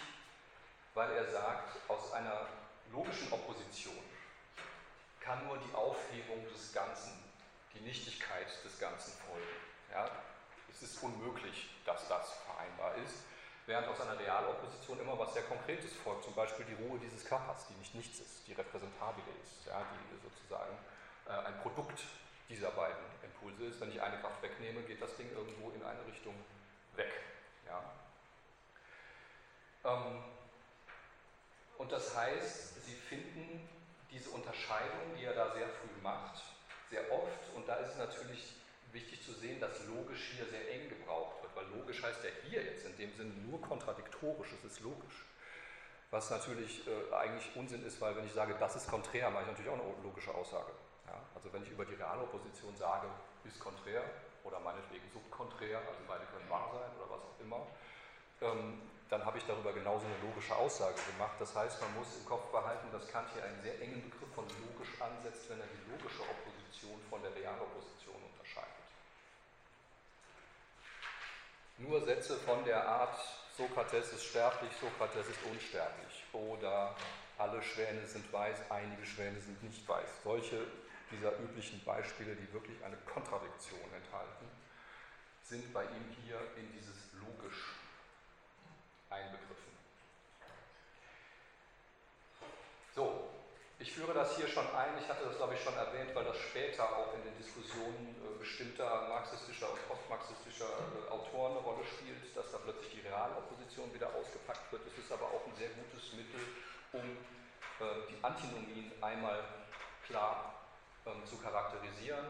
weil er sagt, aus einer logischen Opposition kann nur die Aufhebung des Ganzen, die Nichtigkeit des Ganzen folgen. Ja? Es ist unmöglich, dass das vereinbar ist, während aus einer Realopposition immer was sehr Konkretes folgt, zum Beispiel die Ruhe dieses Körpers, die nicht nichts ist, die repräsentabile ist, ja? die sozusagen äh, ein Produkt dieser beiden Impulse ist. Wenn ich eine Kraft wegnehme, geht das Ding irgendwo in eine Richtung weg. Ja? Ähm, und das heißt, Sie finden diese Unterscheidung, die er da sehr früh macht, sehr oft, und da ist es natürlich wichtig zu sehen, dass logisch hier sehr eng gebraucht wird, weil logisch heißt ja hier jetzt in dem Sinne nur kontradiktorisch, es ist logisch. Was natürlich äh, eigentlich Unsinn ist, weil wenn ich sage, das ist konträr, mache ich natürlich auch eine logische Aussage. Ja? Also wenn ich über die reale Opposition sage, ist konträr oder meinetwegen subkonträr, also beide können wahr sein oder was auch immer, ähm, dann habe ich darüber genauso eine logische Aussage gemacht. Das heißt, man muss im Kopf behalten, dass Kant hier einen sehr engen Begriff von logisch ansetzt, wenn er die logische Opposition von der Realopposition unterscheidet. Nur Sätze von der Art, Sokrates ist sterblich, Sokrates ist unsterblich oder alle Schwäne sind weiß, einige Schwäne sind nicht weiß. Solche dieser üblichen Beispiele, die wirklich eine Kontradiktion enthalten, sind bei ihm hier in dieses logisch einbegriffen. So, ich führe das hier schon ein, ich hatte das glaube ich schon erwähnt, weil das später auch in den Diskussionen äh, bestimmter marxistischer und postmarxistischer äh, Autoren eine Rolle spielt, dass da plötzlich die Realopposition wieder ausgepackt wird. Es ist aber auch ein sehr gutes Mittel, um äh, die Antinomien einmal klar ähm, zu charakterisieren.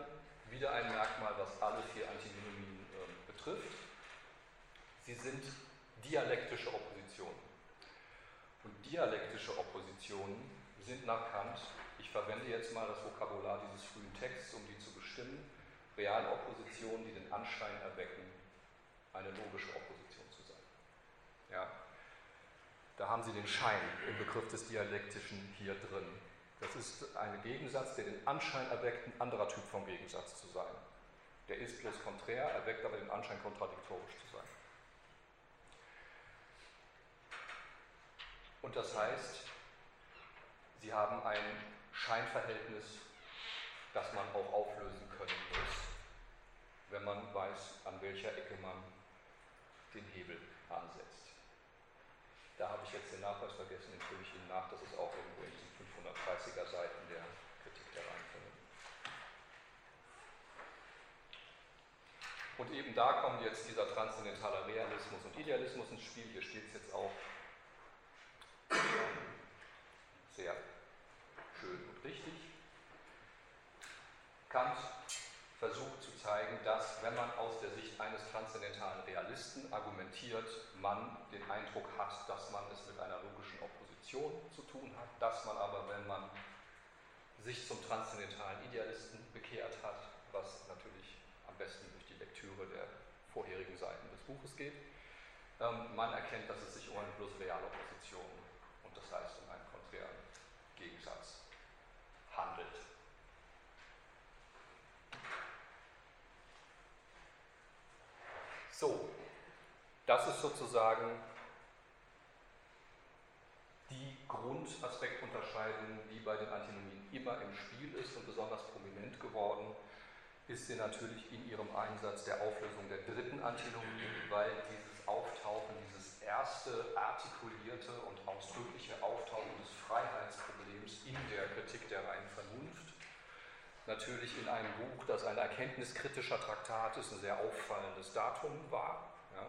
Wieder ein Merkmal, was alle vier Antinomien äh, betrifft. Sie sind dialektische Oppositionen. Und dialektische Oppositionen sind nach Kant, ich verwende jetzt mal das Vokabular dieses frühen Texts, um die zu bestimmen, reale Oppositionen, die den Anschein erwecken, eine logische Opposition zu sein. Ja. Da haben Sie den Schein im Begriff des Dialektischen hier drin. Das ist ein Gegensatz, der den Anschein erweckt, ein anderer Typ von Gegensatz zu sein. Der ist bloß konträr, erweckt aber den Anschein, kontradiktorisch zu sein. Und das heißt, sie haben ein Scheinverhältnis, das man auch auflösen können muss, wenn man weiß, an welcher Ecke man den Hebel ansetzt. Da habe ich jetzt den Nachweis vergessen, den fülle ich Ihnen nach, das ist auch irgendwo in diesen 530er Seiten der Kritik der Reihenfolge. Und eben da kommt jetzt dieser transzendentale Realismus und Idealismus ins Spiel. Hier steht es jetzt auch sehr schön und richtig. Kant versucht zu zeigen, dass, wenn man aus der Sicht eines transzendentalen Realisten argumentiert, man den Eindruck hat, dass man es mit einer logischen Opposition zu tun hat, dass man aber, wenn man sich zum transzendentalen Idealisten bekehrt hat, was natürlich am besten durch die Lektüre der vorherigen Seiten des Buches geht, ähm, man erkennt, dass es sich um eine bloß reale Opposition und das heißt um einen konträren Gegensatz handelt. So, das ist sozusagen die Grundaspektunterscheidung, die bei den Antinomien immer im Spiel ist und besonders prominent geworden ist sie natürlich in ihrem Einsatz der Auflösung der dritten Antinomie, weil dieses Auftauchen, dieses erste artikulierte und ausdrückliche Auftauchen des Freiheitsproblems in der Kritik der reinen Vernunft natürlich in einem Buch, das ein erkenntniskritischer Traktat ist, ein sehr auffallendes Datum war. Ja.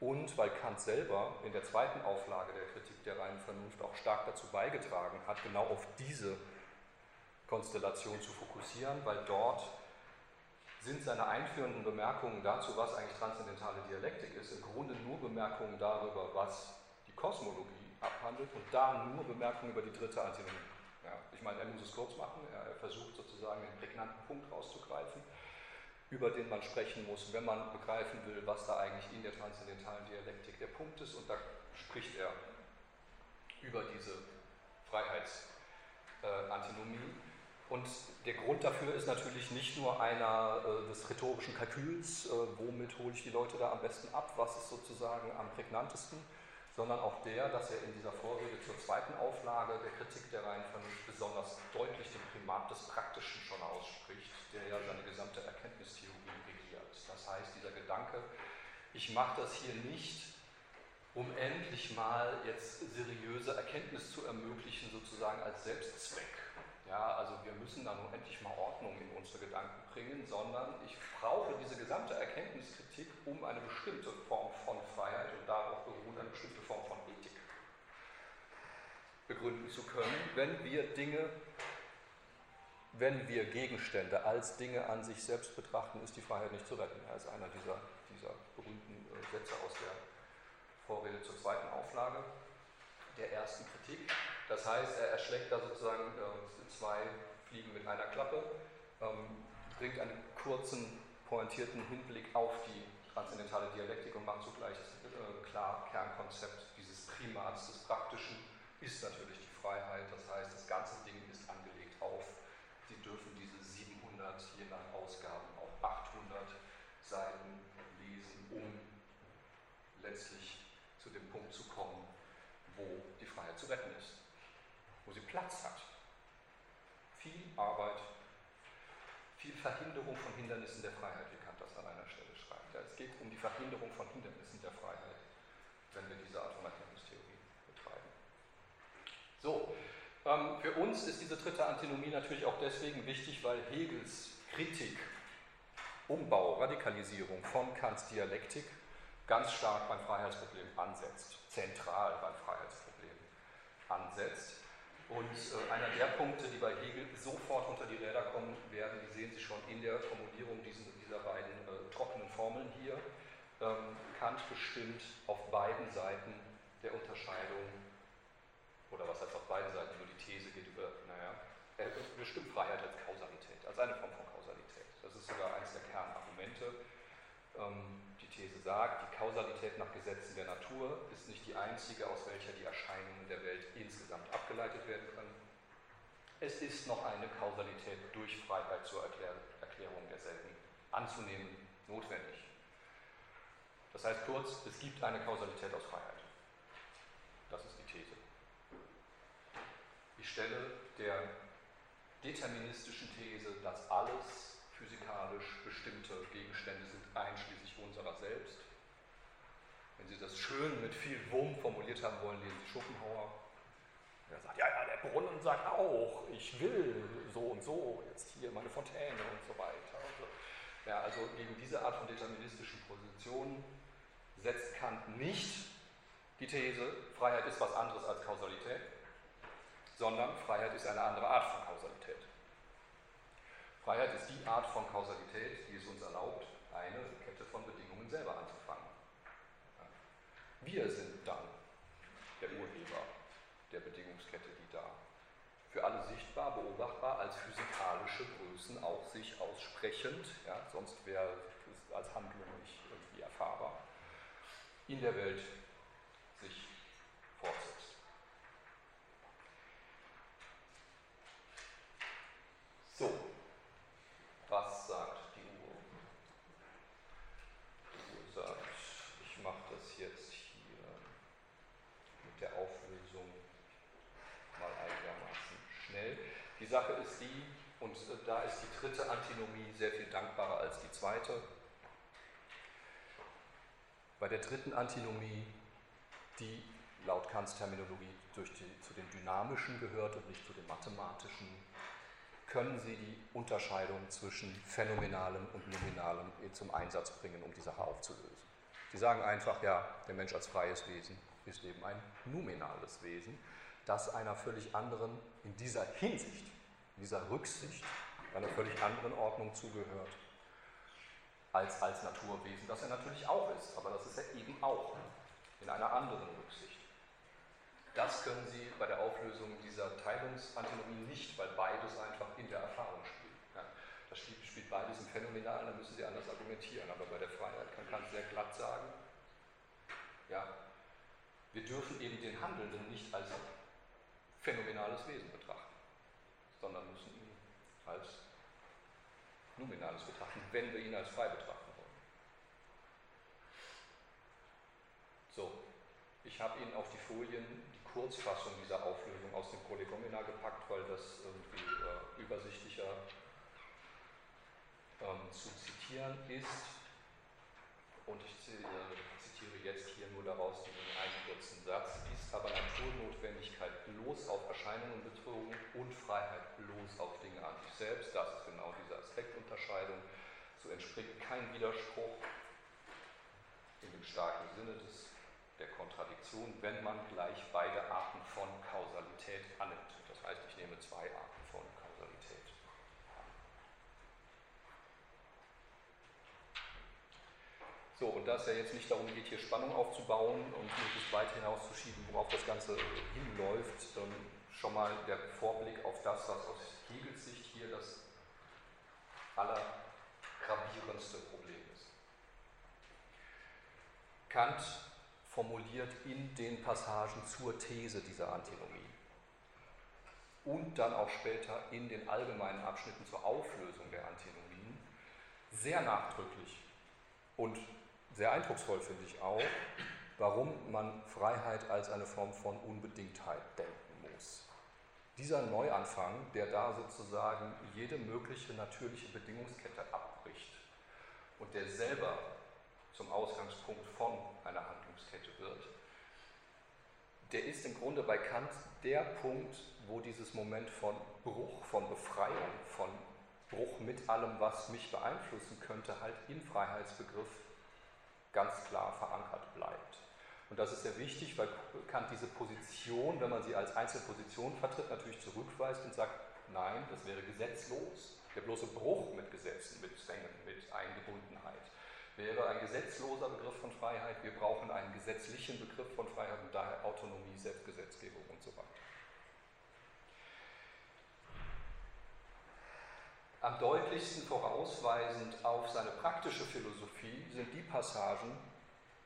Und weil Kant selber in der zweiten Auflage der Kritik der reinen Vernunft auch stark dazu beigetragen hat, genau auf diese Konstellation zu fokussieren, weil dort sind seine einführenden Bemerkungen dazu, was eigentlich transzendentale Dialektik ist, im Grunde nur Bemerkungen darüber, was die Kosmologie abhandelt und da nur Bemerkungen über die dritte Antinomie. Ja, ich meine, er muss es kurz machen, er, versucht sozusagen den prägnanten Punkt rauszugreifen, über den man sprechen muss, wenn man begreifen will, was da eigentlich in der transzendentalen Dialektik der Punkt ist und da spricht er über diese Freiheitsantinomie. Äh, und der Grund dafür ist natürlich nicht nur einer äh, des rhetorischen Kalküls, äh, womit hole ich die Leute da am besten ab, was ist sozusagen am prägnantesten, sondern auch der, dass er in dieser Vorrede zur zweiten Auflage der Kritik der reinen Vernunft besonders deutlich den Primat des Praktischen schon ausspricht, der ja seine gesamte Erkenntnistheorie regiert. Das heißt, dieser Gedanke, ich mache das hier nicht, um endlich mal jetzt seriöse Erkenntnis zu ermöglichen, sozusagen als Selbstzweck ja, also wir müssen da nun endlich mal Ordnung in unsere Gedanken bringen, sondern ich brauche diese gesamte Erkenntniskritik, um eine bestimmte Form von Freiheit und darauf beruht eine bestimmte Form von Ethik begründen zu können, wenn wir Dinge, wenn wir Gegenstände als Dinge an sich selbst betrachten, ist die Freiheit nicht zu retten. Er ist einer dieser, dieser berühmten äh, Sätze aus der Vorrede zur zweiten Auflage der ersten Kritik. Das heißt, er erschlägt da sozusagen äh, zwei Fliegen mit einer Klappe, ähm, bringt einen kurzen, pointierten Hinblick auf die transzendentale Dialektik und macht zugleich äh, klar, Kernkonzept dieses Primats des Praktischen ist natürlich die Freiheit. Das heißt, das ganze Ding ist angelegt auf, Sie dürfen diese 700 je nach Ausgaben auch 800 Seiten lesen, um letztlich zu dem Punkt zu kommen, wo die Freiheit zu retten ist, wo sie Platz hat viel Arbeit, viel Verhinderung von Hindernissen der Freiheit, wie Kant das an einer Stelle schreibt. Ja, es geht um die Verhinderung von Hindernissen der Freiheit, wenn wir diese Art von Erkenntnistheorie betreiben. So, ähm, für uns ist diese dritte Antinomie natürlich auch deswegen wichtig, weil Hegels Kritik, Umbau, Radikalisierung von Kants Dialektik ganz stark beim Freiheitsproblem ansetzt, zentral beim Freiheitsproblem ansetzt. Und äh, einer der Punkte, die bei Hegel sofort unter die Räder kommen werden, die sehen Sie schon in der Formulierung diesen, dieser beiden äh, trockenen Formeln hier. Ähm, Kant bestimmt auf beiden Seiten der Unterscheidung, oder was heißt auf beiden Seiten, nur die These geht über, naja, er bestimmt Freiheit als Kausalität, als eine Form von Kausalität. Das ist sogar eines der Kernargumente. Ähm, These sagt, die Kausalität nach Gesetzen der Natur ist nicht die einzige, aus welcher die Erscheinungen der Welt insgesamt abgeleitet werden können. Es ist noch eine Kausalität durch Freiheit zur Erklärung derselben anzunehmen notwendig. Das heißt kurz, es gibt eine Kausalität aus Freiheit. Das ist die These. Ich stelle der deterministischen These, dass alles physikalisch bestimmte Gegenstände sind, einschließlich unserer selbst. Wenn Sie das schön mit viel Wumm formuliert haben wollen, lesen Sie Schopenhauer. Er sagt, ja, ja, der Brunnen sagt auch, ich will so und so, jetzt hier meine Fontäne und so weiter. Also, ja, also gegen diese Art von deterministischen Positionen setzt Kant nicht die These, Freiheit ist was anderes als Kausalität, sondern Freiheit ist eine andere Art von Kausalität. Freiheit ist die Art von Kausalität, die es uns erlaubt, eine Kette von Bedingungen selber anzufangen. Wir sind dann der Urheber der Bedingungskette, die da für alle sichtbar, beobachtbar, als physikalische Größen auch sich aussprechend, ja, sonst wäre es als Handlung nicht irgendwie erfahrbar, in der Welt sich fortsetzt. So, was sagt die Uhr? Die Uhr sagt, ich mache das jetzt hier mit der Auflösung mal einigermaßen schnell. Die Sache ist die, und äh, da ist die dritte Antinomie sehr viel dankbarer als die zweite. Bei der dritten Antinomie, die laut Kants Terminologie durch die, zu den dynamischen gehört und nicht zu den mathematischen, können Sie die Unterscheidung zwischen phänomenalem und nominalem zum Einsatz bringen, um die Sache aufzulösen. Sie sagen einfach, ja, der Mensch als freies Wesen ist eben ein nominales Wesen, das einer völlig anderen, in dieser Hinsicht, in dieser Rücksicht, einer völlig anderen Ordnung zugehört, als als Naturwesen, das er natürlich auch ist, aber das ist er eben auch, in einer anderen Rücksicht. Das können Sie bei der Auflösung dieser Teilungsantinomie nicht, weil beides einfach in der Erfahrung spielt. Ja, das spielt beides im Phänomenalen, da müssen Sie anders argumentieren. Aber bei der Freiheit kann Kant sehr glatt sagen, ja, wir dürfen eben den Handelnden nicht als phänomenales Wesen betrachten, sondern müssen ihn als nominales betrachten, wenn wir ihn als frei betrachten wollen. So, ich habe Ihnen auf die Folien Kurzfassung dieser Auflösung aus dem Prolegomena gepackt, weil das irgendwie äh, übersichtlicher ähm, zu zitieren ist. Und ich äh, zitiere jetzt hier nur daraus diesen einen kurzen Satz. Ist aber Naturnotwendigkeit bloß auf Erscheinungen bezogen und Freiheit bloß auf Dinge an sich selbst. Das ist genau diese Aspektunterscheidung. So entspringt kein Widerspruch in dem starken Sinne des der Kontradiktion, wenn man gleich beide Arten von Kausalität annimmt. Das heißt, ich nehme zwei Arten von Kausalität. So, und da es ja jetzt nicht darum geht, hier Spannung aufzubauen und möglichst weit hinauszuschieben, worauf das Ganze hinläuft, schon mal der Vorblick auf das, was aus Hegels Sicht hier das allergravierendste Problem ist. Kant formuliert in den Passagen zur These dieser Antinomie und dann auch später in den allgemeinen Abschnitten zur Auflösung der Antinomien sehr nachdrücklich und sehr eindrucksvoll finde ich auch, warum man Freiheit als eine Form von Unbedingtheit denken muss. Dieser Neuanfang, der da sozusagen jede mögliche natürliche Bedingungskette abbricht und der selber zum Ausgangspunkt von einer Handlungskette wird, der ist im Grunde bei Kant der Punkt, wo dieses Moment von Bruch, von Befreiung, von Bruch mit allem, was mich beeinflussen könnte, halt im Freiheitsbegriff ganz klar verankert bleibt. Und das ist sehr wichtig, weil Kant diese Position, wenn man sie als Einzelposition vertritt, natürlich zurückweist und sagt, nein, das wäre gesetzlos. Der bloße Bruch mit Gesetzen, mit Zwängen, mit Eingebundenheit wäre ein gesetzloser Begriff von Freiheit. Wir brauchen einen gesetzlichen Begriff von Freiheit und daher Autonomie, Selbstgesetzgebung und so weiter. Am deutlichsten vorausweisend auf seine praktische Philosophie sind die Passagen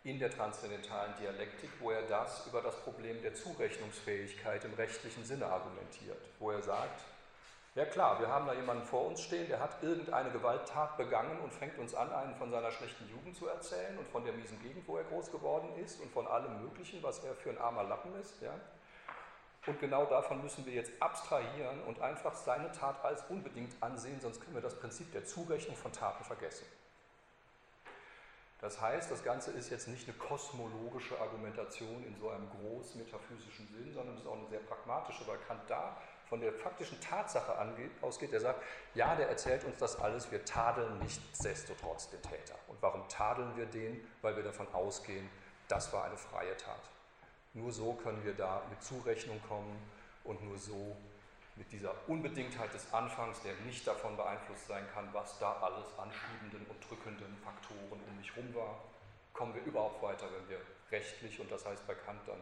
in der transzendentalen Dialektik, wo er das über das Problem der Zurechnungsfähigkeit im rechtlichen Sinne argumentiert, wo er sagt, ja klar, wir haben da jemanden vor uns stehen, der hat irgendeine Gewalttat begangen und fängt uns an, einen von seiner schlechten Jugend zu erzählen und von der miesen Gegend, wo er groß geworden ist und von allem Möglichen, was er für ein armer Lappen ist. Ja? Und genau davon müssen wir jetzt abstrahieren und einfach seine Tat als unbedingt ansehen, sonst können wir das Prinzip der Zurechnung von Taten vergessen. Das heißt, das Ganze ist jetzt nicht eine kosmologische Argumentation in so einem groß metaphysischen Sinn, sondern es ist auch eine sehr pragmatische, weil Kant da von der faktischen Tatsache angeht, ausgeht, der sagt, ja, der erzählt uns das alles, wir tadeln nichtsdestotrotz den Täter. Und warum tadeln wir den? Weil wir davon ausgehen, das war eine freie Tat. Nur so können wir da mit Zurechnung kommen und nur so mit dieser Unbedingtheit des Anfangs, der nicht davon beeinflusst sein kann, was da alles an schiebenden und drückenden Faktoren um mich herum war, kommen wir überhaupt weiter, wenn wir rechtlich und das heißt bei Kant dann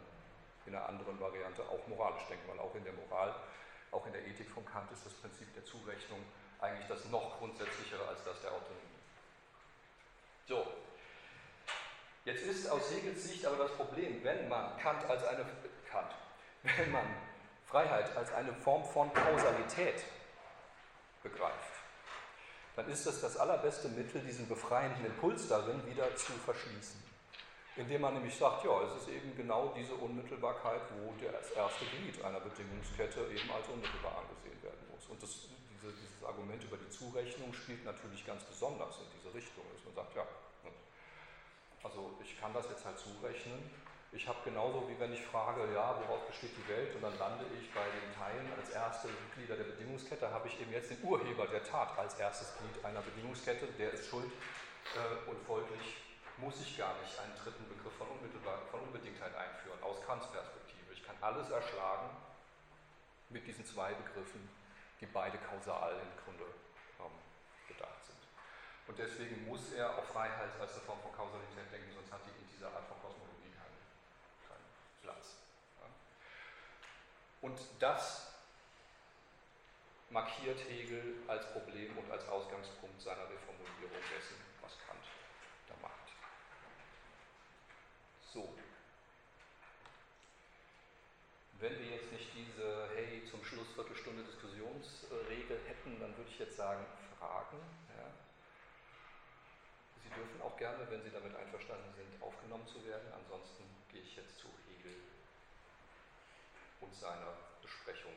in einer anderen Variante auch moralisch denken, weil auch in der Moral auch in der Ethik von Kant ist das Prinzip der Zurechnung eigentlich das noch grundsätzlichere als das der Autonomie. So, jetzt ist aus Hegels Sicht aber das Problem, wenn man Kant als eine Kant, wenn man Freiheit als eine Form von Kausalität begreift, dann ist das das allerbeste Mittel, diesen befreienden Impuls darin wieder zu verschließen. Indem man nämlich sagt, ja, es ist eben genau diese Unmittelbarkeit, wo das erste Glied einer Bedingungskette eben als unmittelbar angesehen werden muss. Und das, diese, dieses Argument über die Zurechnung spielt natürlich ganz besonders in diese Richtung. Dass man sagt, ja, also ich kann das jetzt halt zurechnen. Ich habe genauso wie wenn ich frage, ja, woraus besteht die Welt, und dann lande ich bei den Teilen als erste Glieder der Bedingungskette, habe ich eben jetzt den Urheber der Tat als erstes Glied einer Bedingungskette, der ist schuld äh, und folglich muss ich gar nicht einen dritten Begriff von, Unmittelbar von Unbedingtheit einführen, aus Kants Perspektive. Ich kann alles erschlagen mit diesen zwei Begriffen, die beide kausal im Grunde ähm, gedacht sind. Und deswegen muss er auf Freiheit als eine Form von Kausalität denken, sonst hat die in dieser Art von Kosmologie keinen, keinen Platz. Ja. Und das markiert Hegel als Problem und als Ausgangspunkt seiner Reformulierung dessen, was Kant da macht. So. Wenn wir jetzt nicht diese, hey, zum Schluss Viertelstunde Diskussionsregel hätten, dann würde ich jetzt sagen, Fragen. Ja. Sie dürfen auch gerne, wenn Sie damit einverstanden sind, aufgenommen zu werden. Ansonsten gehe ich jetzt zu Hegel und seiner Besprechung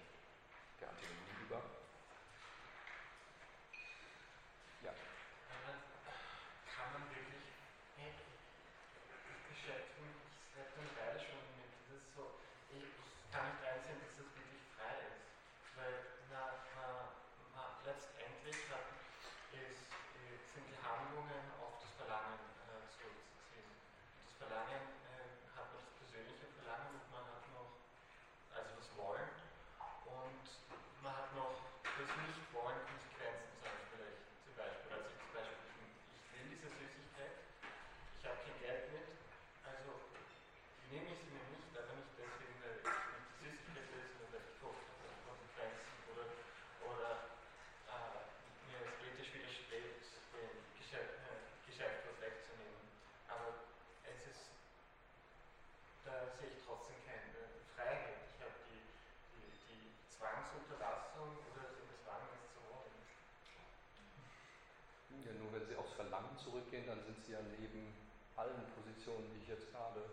zurückgehen, dann sind Sie ja neben allen Positionen, die ich jetzt gerade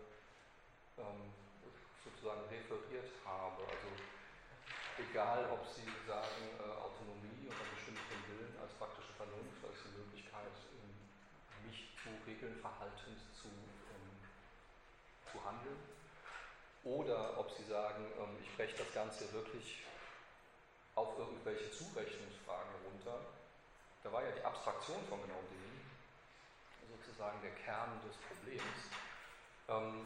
ähm, sozusagen referiert habe. Also egal, ob Sie sagen äh, Autonomie ein bestimmten Willen als praktische Vernunft, als die Möglichkeit, ähm, mich zu Regeln verhaltend zu, ähm, zu handeln, oder ob Sie sagen, ähm, ich breche das Ganze wirklich auf irgendwelche Zurechnungsfragen runter. Da war ja die Abstraktion von genau dem sozusagen der Kern des Problems. Ähm,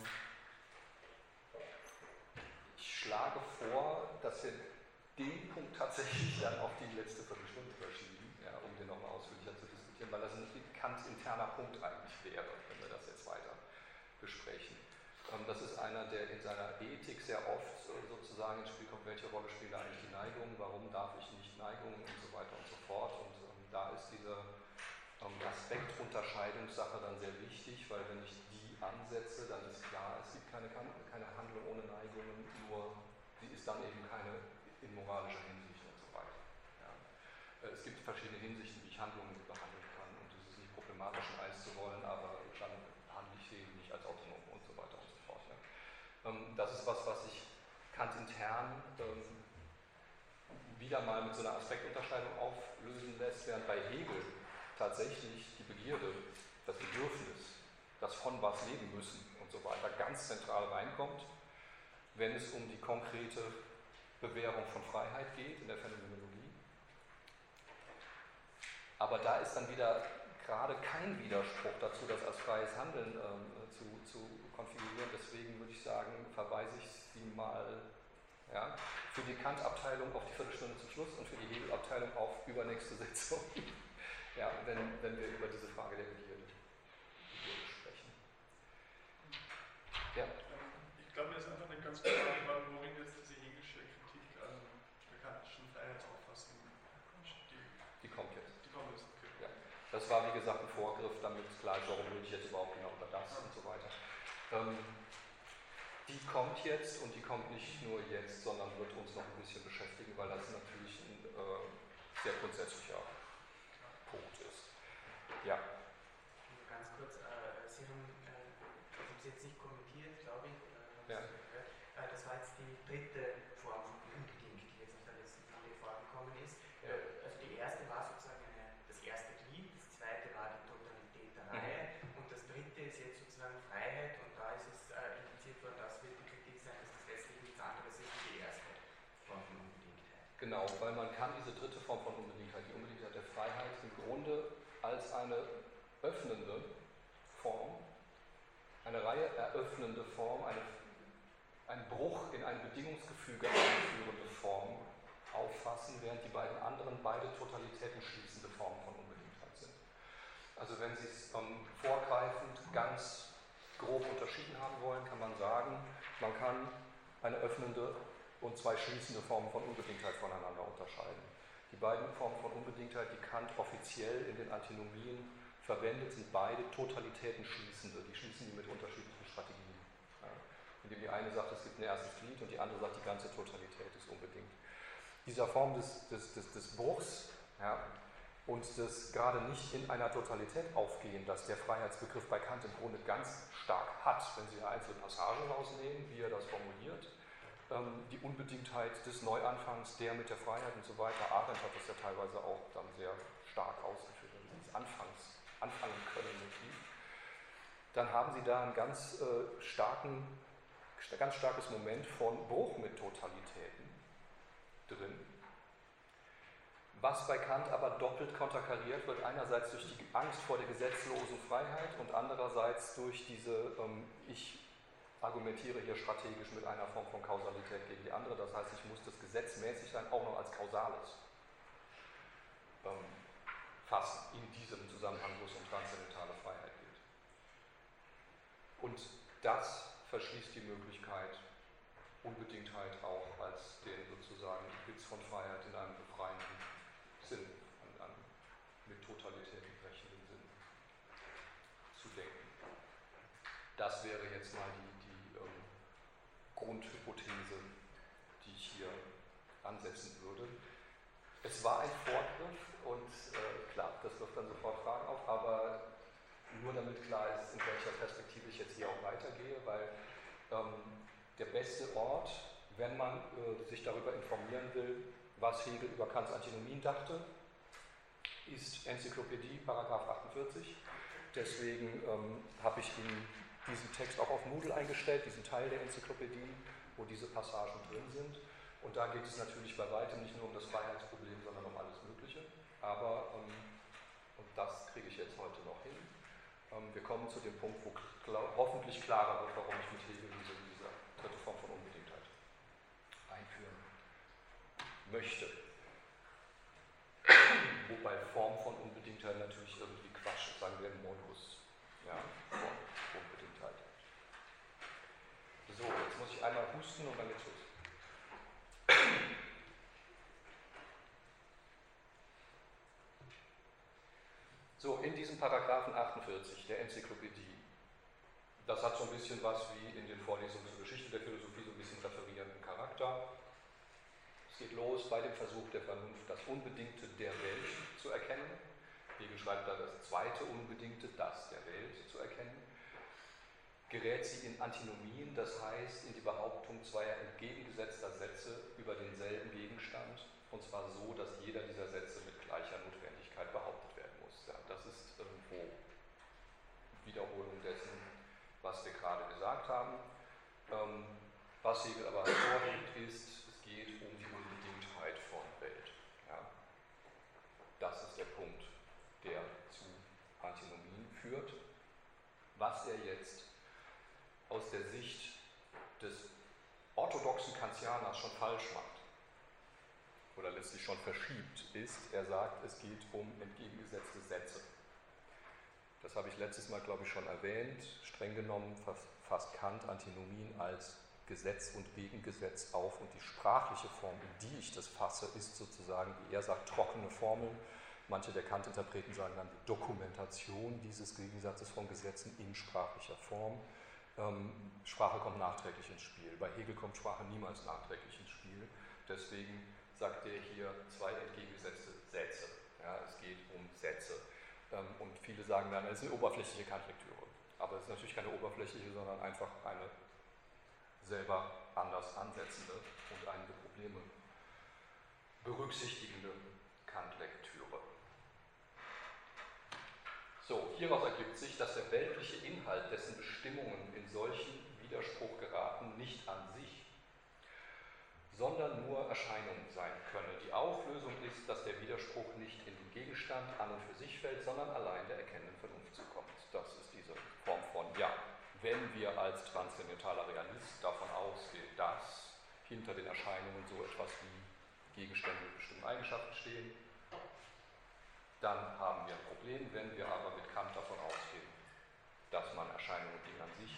ich schlage vor, dass wir den Punkt tatsächlich dann auf die letzte Viertelstunde verschieben, ja, um den nochmal ausführlicher zu diskutieren, weil das ein Kants interner Punkt eigentlich wäre, wenn wir das jetzt weiter besprechen. Ähm, das ist einer, der in seiner Ethik sehr oft sozusagen ins Spiel kommt, welche Rolle spielt eigentlich die Neigung, warum darf ich nicht Neigungen und so weiter und so fort. Und da ist dieser Aspektunterscheidungssache dann sehr wichtig, weil wenn ich die ansetze, dann ist klar, es gibt keine, keine Handlung ohne Neigungen, nur sie ist dann eben keine in moralischer Hinsicht und so weiter. Ja. Äh, es gibt verschiedene Hinsichten, wie ich Handlungen behandeln kann und es ist nicht problematisch, ein Eis zu wollen, aber dann handle ich sie nicht als autonom und so weiter und so fort. Ja. Ähm, das ist was, was sich Kant intern ähm, wieder mal mit so einer Aspektunterscheidung auflösen lässt, während bei Hegel tatsächlich die Begierde, das Bedürfnis, das von was leben müssen und so weiter ganz zentral reinkommt, wenn es um die konkrete Bewährung von Freiheit geht in der Phänomenologie. Aber da ist dann wieder gerade kein Widerspruch dazu, das als freies Handeln ähm, zu, zu konfigurieren. Deswegen würde ich sagen, verweise ich Sie mal ja, für die Kant-Abteilung auf die Viertelstunde zum Schluss und für die Hegel-Abteilung auf übernächste Sitzung ja, wenn, wenn wir über diese Frage der Begierde sprechen. Ja. Ich glaube, mir ist einfach eine ganz gute Frage, worin jetzt diese hegelische Kritik an der kantischen Freiheitsauffassung die, die kommt jetzt. Die kommt jetzt, okay. Ja. Das war wie gesagt ein Vorgriff, damit klar ist, warum will ich jetzt überhaupt genau über das und so weiter. Ähm, die kommt jetzt und die kommt nicht nur jetzt, sondern wird uns noch ein bisschen beschäftigen, weil das natürlich ein äh, sehr grundsätzlicher Punkt ist. Ja. Ganz kurz, äh, Sie haben, äh, Sie jetzt nicht kommentiert, glaube ich. Äh, ja. Äh, das war jetzt die dritte Form von unbedingt, die jetzt auf der letzten Folie vorgekommen ist. Ja. Also die erste war sozusagen eine, das erste Glied, das zweite war die Totalität der mhm. Reihe und das dritte ist jetzt sozusagen Freiheit und da ist es äh, impliziert worden, das wird die Kritik sein, dass das letztlich nichts anderes ist wie die erste Form von Unbedingtheit. Genau, weil man kann diese dritte Form von Unbedingtheit, die Unbedingtheit der Freiheit, im Grunde als eine öffnende Form, eine Reihe eröffnende Form, eine, ein Bruch in ein Bedingungsgefüge einführende Form auffassen, während die beiden anderen beide Totalitäten schließende Formen von Unbedingtheit sind. Also wenn Sie es ähm, vorgreifend ganz grob unterschieden haben wollen, kann man sagen, man kann eine öffnende und zwei schließende Formen von Unbedingtheit voneinander unterscheiden. Die beiden Formen von Unbedingtheit, die Kant offiziell in den Antinomien verwendet, sind beide Totalitäten schließende. Die schließen die mit unterschiedlichen Strategien. Ja. Indem die eine sagt, es gibt ein erstes Glied und die andere sagt, die ganze Totalität ist unbedingt. Dieser Form des, des, des, des Bruchs ja, und des gerade nicht in einer Totalität aufgehen, das der Freiheitsbegriff bei Kant im Grunde ganz stark hat, wenn Sie einzelne Passagen rausnehmen, wie er das formuliert, die Unbedingtheit des Neuanfangs, der mit der Freiheit und so weiter. Arendt hat das ja teilweise auch dann sehr stark ausgeführt, dieses Anfangs anfangen können Motiv, dann haben Sie da ein ganz, äh, starken, ganz starkes Moment von Bruch mit Totalitäten drin. Was bei Kant aber doppelt konterkariert wird, einerseits durch die Angst vor der gesetzlosen Freiheit und andererseits durch diese, ähm, ich argumentiere hier strategisch mit einer Form von Kausalität gegen die andere, das heißt, ich muss das gesetzmäßig sein, auch noch als Kausales. Ähm, fassen in diesem Zusammenhang, wo es um transzendentale Freiheit geht. Und das verschließt die Möglichkeit, Unbedingtheit auch als den sozusagen Witz von Freiheit in einem befreienden Sinn, an, an mit Totalität brechenden Sinn zu denken. Das wäre jetzt mal die, die Grundhypothese, die ich hier ansetzen würde. Es war ein Fortgriff und äh, klar, das wirft dann sofort Fragen auf, aber nur damit klar ist, in welcher Perspektive ich jetzt hier auch weitergehe, weil ähm, der beste Ort, wenn man äh, sich darüber informieren will, was Hegel über Kants Antinomien dachte, ist Enzyklopädie, Paragraph 48. Deswegen ähm, habe ich Ihnen diesen Text auch auf Moodle eingestellt, diesen Teil der Enzyklopädie, wo diese Passagen drin sind. Und da geht es natürlich bei weitem nicht nur um das Freiheitsproblem, sondern um alles Mögliche. Aber, ähm, und das kriege ich jetzt heute noch hin, ähm, wir kommen zu dem Punkt, wo klar, hoffentlich klarer wird, warum ich mit Hegel diese, diese dritte Form von Unbedingtheit einführen möchte. Wobei Form von Unbedingtheit natürlich irgendwie Quatsch ist, sagen wir Modus. Ja, Form von Unbedingtheit. So, jetzt muss ich einmal husten und dann geht's los. So, in diesem Paragraphen 48 der Enzyklopädie, das hat so ein bisschen was wie in den Vorlesungen zur Geschichte der Philosophie, so ein bisschen referierenden Charakter. Es geht los bei dem Versuch der Vernunft, das Unbedingte der Welt zu erkennen. Hegel schreibt da das zweite Unbedingte, das der Welt zu erkennen gerät sie in Antinomien, das heißt in die Behauptung zweier entgegengesetzter Sätze über denselben Gegenstand, und zwar so, dass jeder dieser Sätze mit gleicher Notwendigkeit behauptet werden muss. Ja, das ist irgendwo Wiederholung dessen, was wir gerade gesagt haben. Ähm, was Hegel aber hervorhebt, ist, es geht um die Unbedingtheit von Welt. Ja. Das ist der Punkt, der zu Antinomien führt. Was er jetzt aus der Sicht des orthodoxen Kantianers schon falsch macht oder letztlich schon verschiebt, ist, er sagt, es geht um entgegengesetzte Sätze. Das habe ich letztes Mal, glaube ich, schon erwähnt. Streng genommen fasst Kant Antinomien als Gesetz und Gegengesetz auf und die sprachliche Form, in die ich das fasse, ist sozusagen, wie er sagt, trockene Formeln. Manche der Kant-Interpreten sagen dann die Dokumentation dieses Gegensatzes von Gesetzen in sprachlicher Form. Ähm, Sprache kommt nachträglich ins Spiel. Bei Hegel kommt Sprache niemals nachträglich ins Spiel. Deswegen sagt er hier zwei entgegengesetzte Sätze. Ja, es geht um Sätze. Ähm, und viele sagen dann, es ist eine oberflächliche Kantlektüre. Aber es ist natürlich keine oberflächliche, sondern einfach eine selber anders ansetzende und einige Probleme berücksichtigende Kant-Lektüre. So, hieraus ergibt sich, dass der weltliche Inhalt, dessen Bestimmungen in solchen Widerspruch geraten, nicht an sich, sondern nur Erscheinung sein könne. Die Auflösung ist, dass der Widerspruch nicht in den Gegenstand an und für sich fällt, sondern allein der erkennenden Vernunft zukommt. Das ist diese Form von Ja. Wenn wir als transzendentaler Realist davon ausgehen, dass hinter den Erscheinungen so etwas wie Gegenstände mit bestimmten Eigenschaften stehen, dann haben wir ein Problem. Wenn wir aber mit Kant davon ausgehen, dass man Erscheinungen und Dinge an sich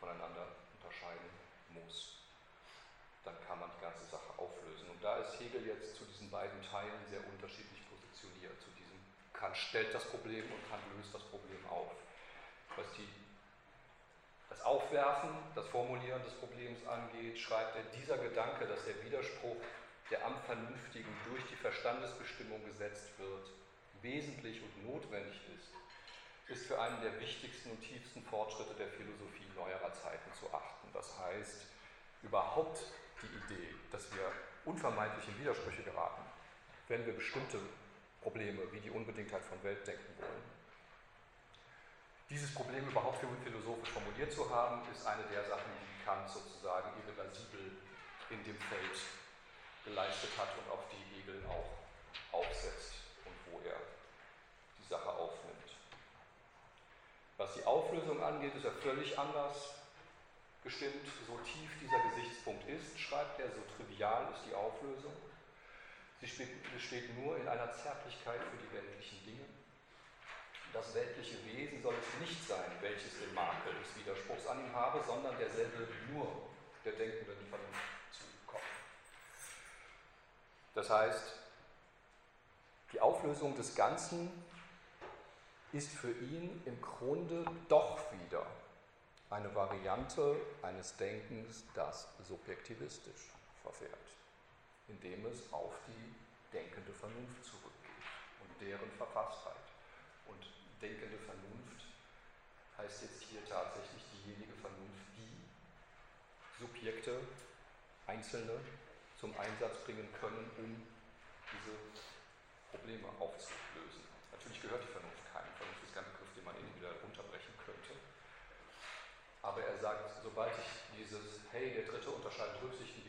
voneinander unterscheiden muss, dann kann man die ganze Sache auflösen. Und da ist Hegel jetzt zu diesen beiden Teilen sehr unterschiedlich positioniert. Zu diesem Kant stellt das Problem und Kant löst das Problem auf. Was die, das Aufwerfen, das Formulieren des Problems angeht, schreibt er, dieser Gedanke, dass der Widerspruch, der am Vernünftigen durch die Verstandesbestimmung gesetzt wird, wesentlich und notwendig ist, ist für einen der wichtigsten und tiefsten Fortschritte der Philosophie neuerer Zeiten zu achten. Das heißt, überhaupt die Idee, dass wir unvermeidlich in Widersprüche geraten, wenn wir bestimmte Probleme wie die Unbedingtheit von Welt denken wollen. Dieses Problem überhaupt für philosophisch formuliert zu haben, ist eine der Sachen, die Kant sozusagen irreversibel in dem Feld geleistet hat und auf die Hegel auch aufsetzt und wo er die Sache aufnimmt. Was die Auflösung angeht, ist er völlig anders gestimmt, so tief dieser Gesichtspunkt ist, schreibt er, so trivial ist die Auflösung. Sie besteht nur in einer Zärtlichkeit für die weltlichen Dinge. Das weltliche Wesen soll es nicht sein, welches den Makel des Widerspruchs an ihm habe, sondern derselbe nur der denkenden Vernunft zukommen. Das heißt, die Auflösung des Ganzen ist für ihn im Grunde doch wieder eine Variante eines Denkens, das subjektivistisch verfährt, indem es auf die denkende Vernunft zurückgeht und deren Verfasstheit. Und denkende Vernunft heißt jetzt hier tatsächlich diejenige Vernunft, die Subjekte, Einzelne zum Einsatz bringen können, um diese Probleme aufzulösen. Natürlich gehört die Vernunft ist kein Begriff, den man individuell runterbrechen könnte. Aber er sagt, sobald ich dieses, hey, der Dritte unterscheidet Rücksichten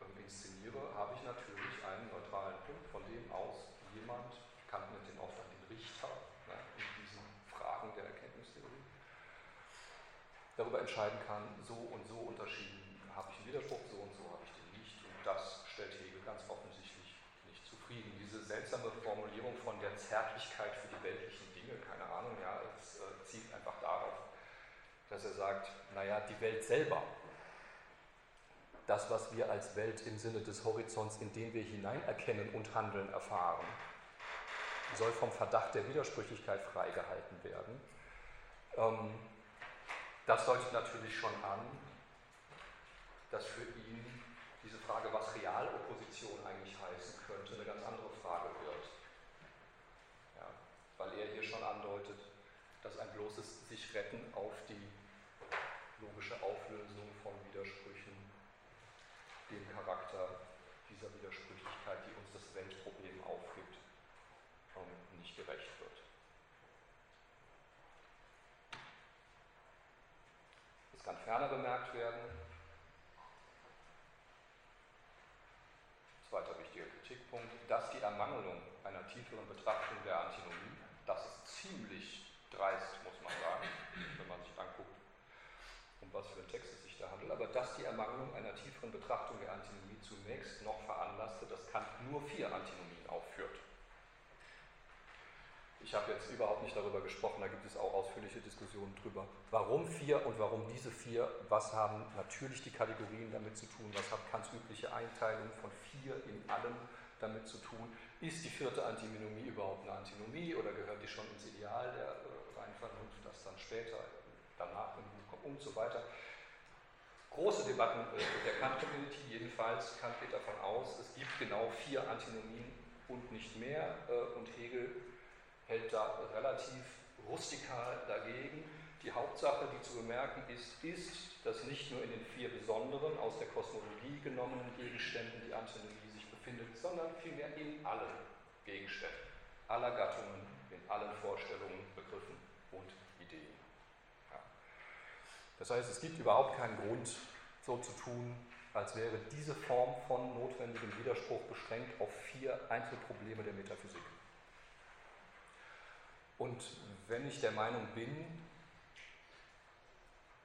ähm, inszeniere, habe ich natürlich einen neutralen Punkt, von dem aus jemand, Kant nennt den dann den Richter ne, in diesen Fragen der Erkenntnistheorie, darüber entscheiden kann, so und so unterschieden habe ich einen Widerspruch, so und so habe ich den nicht. Und das stellt Hegel ganz offensichtlich nicht zufrieden. Diese seltsame Formulierung von der Zärtlichkeit für die weltlichen Dinge, keine Ahnung, ja, es äh, zielt einfach darauf, dass er sagt, naja, die Welt selber, das, was wir als Welt im Sinne des Horizonts, in den wir hineinerkennen und handeln, erfahren, soll vom Verdacht der Widersprüchlichkeit freigehalten werden. Ähm, das deutet natürlich schon an, dass für ihn diese Frage, was Realopposition eigentlich heißen könnte, eine ganz andere Frage wird. Ja, weil er hier schon andeutet, dass ein bloßes sich retten auf die logische Auflösung von Widersprüchen dem Charakter dieser Widersprüchlichkeit, die uns das Weltproblem aufgibt, ähm, nicht gerecht wird. Es kann ferner bemerkt werden, zweiter wichtiger Kritikpunkt, dass die Ermangelung einer tieferen Betrachtung der Antinomie, das ist ziemlich dreist, muss man sagen, wenn man sich anguckt, um was für ein Text es sich da handelt, aber dass die Ermangelung einer tieferen Betrachtung der Antinomie zunächst noch veranlasste, dass Kant nur vier Antinomien Ich habe jetzt überhaupt nicht darüber gesprochen, da gibt es auch ausführliche Diskussionen drüber. Warum vier und warum diese vier? Was haben natürlich die Kategorien damit zu tun? Was hat Kants übliche Einteilung von vier in allem damit zu tun? Ist die vierte Antinomie überhaupt eine Antinomie oder gehört die schon ins Ideal der äh, reinen Vernunft, das dann später danach im Buch kommt und so weiter. Große Debatten äh, der Kant-Community, jedenfalls. Kant geht davon aus, es gibt genau vier Antinomien und nicht mehr. Äh, und Hegel hält da relativ rustikal dagegen. Die Hauptsache, die zu bemerken ist, ist, dass nicht nur in den vier besonderen, aus der Kosmologie genommenen Gegenständen die Antinomie sich befindet, sondern vielmehr in allen Gegenständen, aller Gattungen, in allen Vorstellungen, Begriffen und Ideen. Ja. Das heißt, es gibt überhaupt keinen Grund, so zu tun, als wäre diese Form von notwendigem Widerspruch beschränkt auf vier Einzelprobleme der Metaphysik. Und wenn ich der Meinung bin,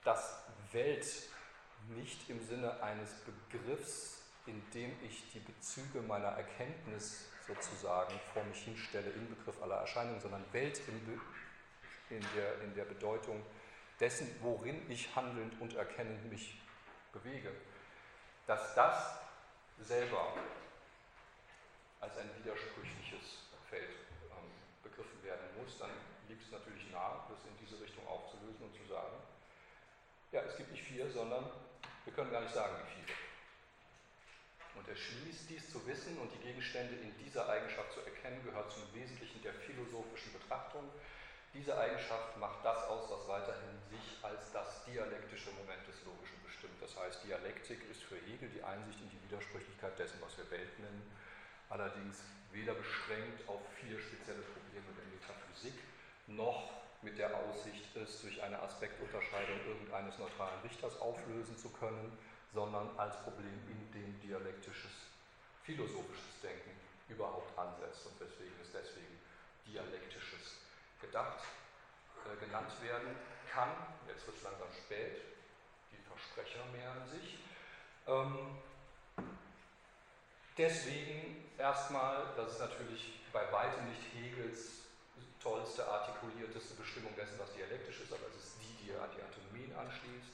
dass Welt nicht im Sinne eines Begriffs, in dem ich die Bezüge meiner Erkenntnis sozusagen vor mich hinstelle, Inbegriff aller Erscheinungen, sondern Welt in, in, der, in der Bedeutung dessen, worin ich handelnd und erkennend mich bewege, dass das selber als ein widersprüchliches Feld muss, dann liegt es natürlich nahe, das in diese Richtung aufzulösen und zu sagen, ja, es gibt nicht vier, sondern wir können gar nicht sagen, wie viele. Und er schließt dies zu wissen und die Gegenstände in dieser Eigenschaft zu erkennen, gehört zum Wesentlichen der philosophischen Betrachtung. Diese Eigenschaft macht das aus, was weiterhin sich als das dialektische Moment des Logischen bestimmt. Das heißt, Dialektik ist für Hegel die Einsicht in die Widersprüchlichkeit dessen, was wir Welt nennen, allerdings weder beschränkt auf vier spezielle Probleme der Metaphysik, noch mit der Aussicht, es durch eine Aspektunterscheidung irgendeines neutralen Richters auflösen zu können, sondern als Problem, in dem dialektisches, philosophisches Denken überhaupt ansetzt und weswegen es deswegen dialektisches gedacht, äh, genannt werden kann. Jetzt wird es langsam spät, die Versprecher mehren sich. Ähm, deswegen erstmal, das ist natürlich bei weitem nicht Hegels tollste, artikulierteste Bestimmung dessen, was dialektisch ist, aber es ist die, die an die Antinomien anschließt.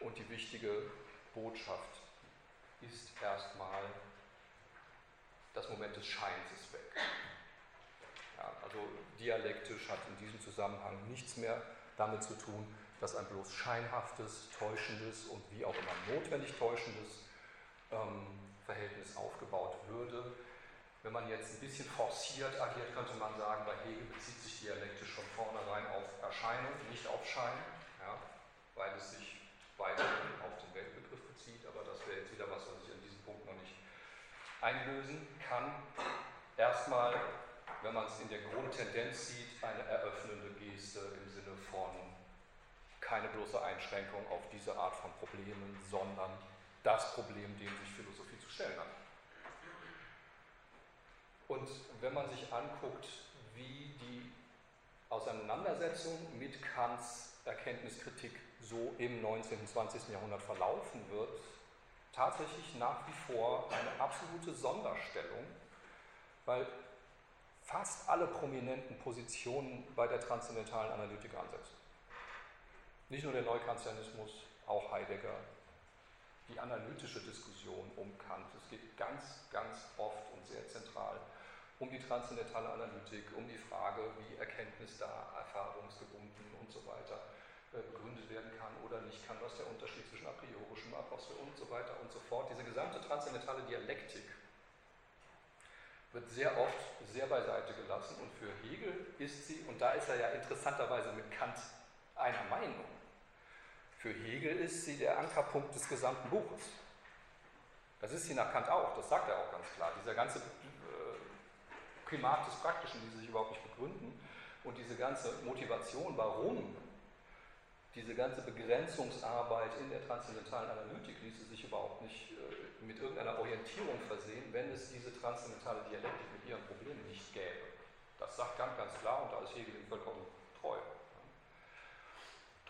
Und die wichtige Botschaft ist erstmal, das Moment des Scheins ist weg. Ja, also dialektisch hat in diesem Zusammenhang nichts mehr damit zu tun, dass ein bloß scheinhaftes, täuschendes und wie auch immer notwendig täuschendes ähm, Verhältnis aufgebaut würde, wenn man jetzt ein bisschen forciert agiert, könnte man sagen, bei Hegel bezieht sich dialektisch von vornherein auf Erscheinung, nicht auf Schein, ja, weil es sich weiterhin auf den Weltbegriff bezieht, aber das wäre jetzt wieder was, was ich an diesem Punkt noch nicht einlösen kann. Erstmal, wenn man es in der Grundtendenz sieht, eine eröffnende Geste im Sinne von keine bloße Einschränkung auf diese Art von Problemen, sondern das Problem, dem sich Philosophie stellen hat. Und wenn man sich anguckt, wie die Auseinandersetzung mit Kants Erkenntniskritik so im 19. und 20. Jahrhundert verlaufen wird, tatsächlich nach wie vor eine absolute Sonderstellung, weil fast alle prominenten Positionen bei der transzendentalen Analytik ansetzen. Nicht nur der Neukantianismus, auch Heidegger, die analytische Diskussion um Kant. Es geht ganz, ganz oft und sehr zentral um die transzendentale Analytik, um die Frage, wie Erkenntnis da erfahrungsgebunden und so weiter äh, begründet werden kann oder nicht kann, was der Unterschied zwischen a priorischem, a poste und so weiter und so fort. Diese gesamte transzendentale Dialektik wird sehr oft sehr beiseite gelassen und für Hegel ist sie, und da ist er ja interessanterweise mit Kant einer Meinung, für Hegel ist sie der Ankerpunkt des gesamten Buches. Das ist sie nach Kant auch, das sagt er auch ganz klar. Dieser ganze Primat des Praktischen, die sich überhaupt nicht begründen. Und diese ganze Motivation, warum diese ganze Begrenzungsarbeit in der transzendentalen Analytik ließe sich überhaupt nicht äh, mit irgendeiner Orientierung versehen, wenn es diese transzendentale Dialektik mit ihren Problemen nicht gäbe. Das sagt Kant ganz klar und da ist Hegel ihm vollkommen.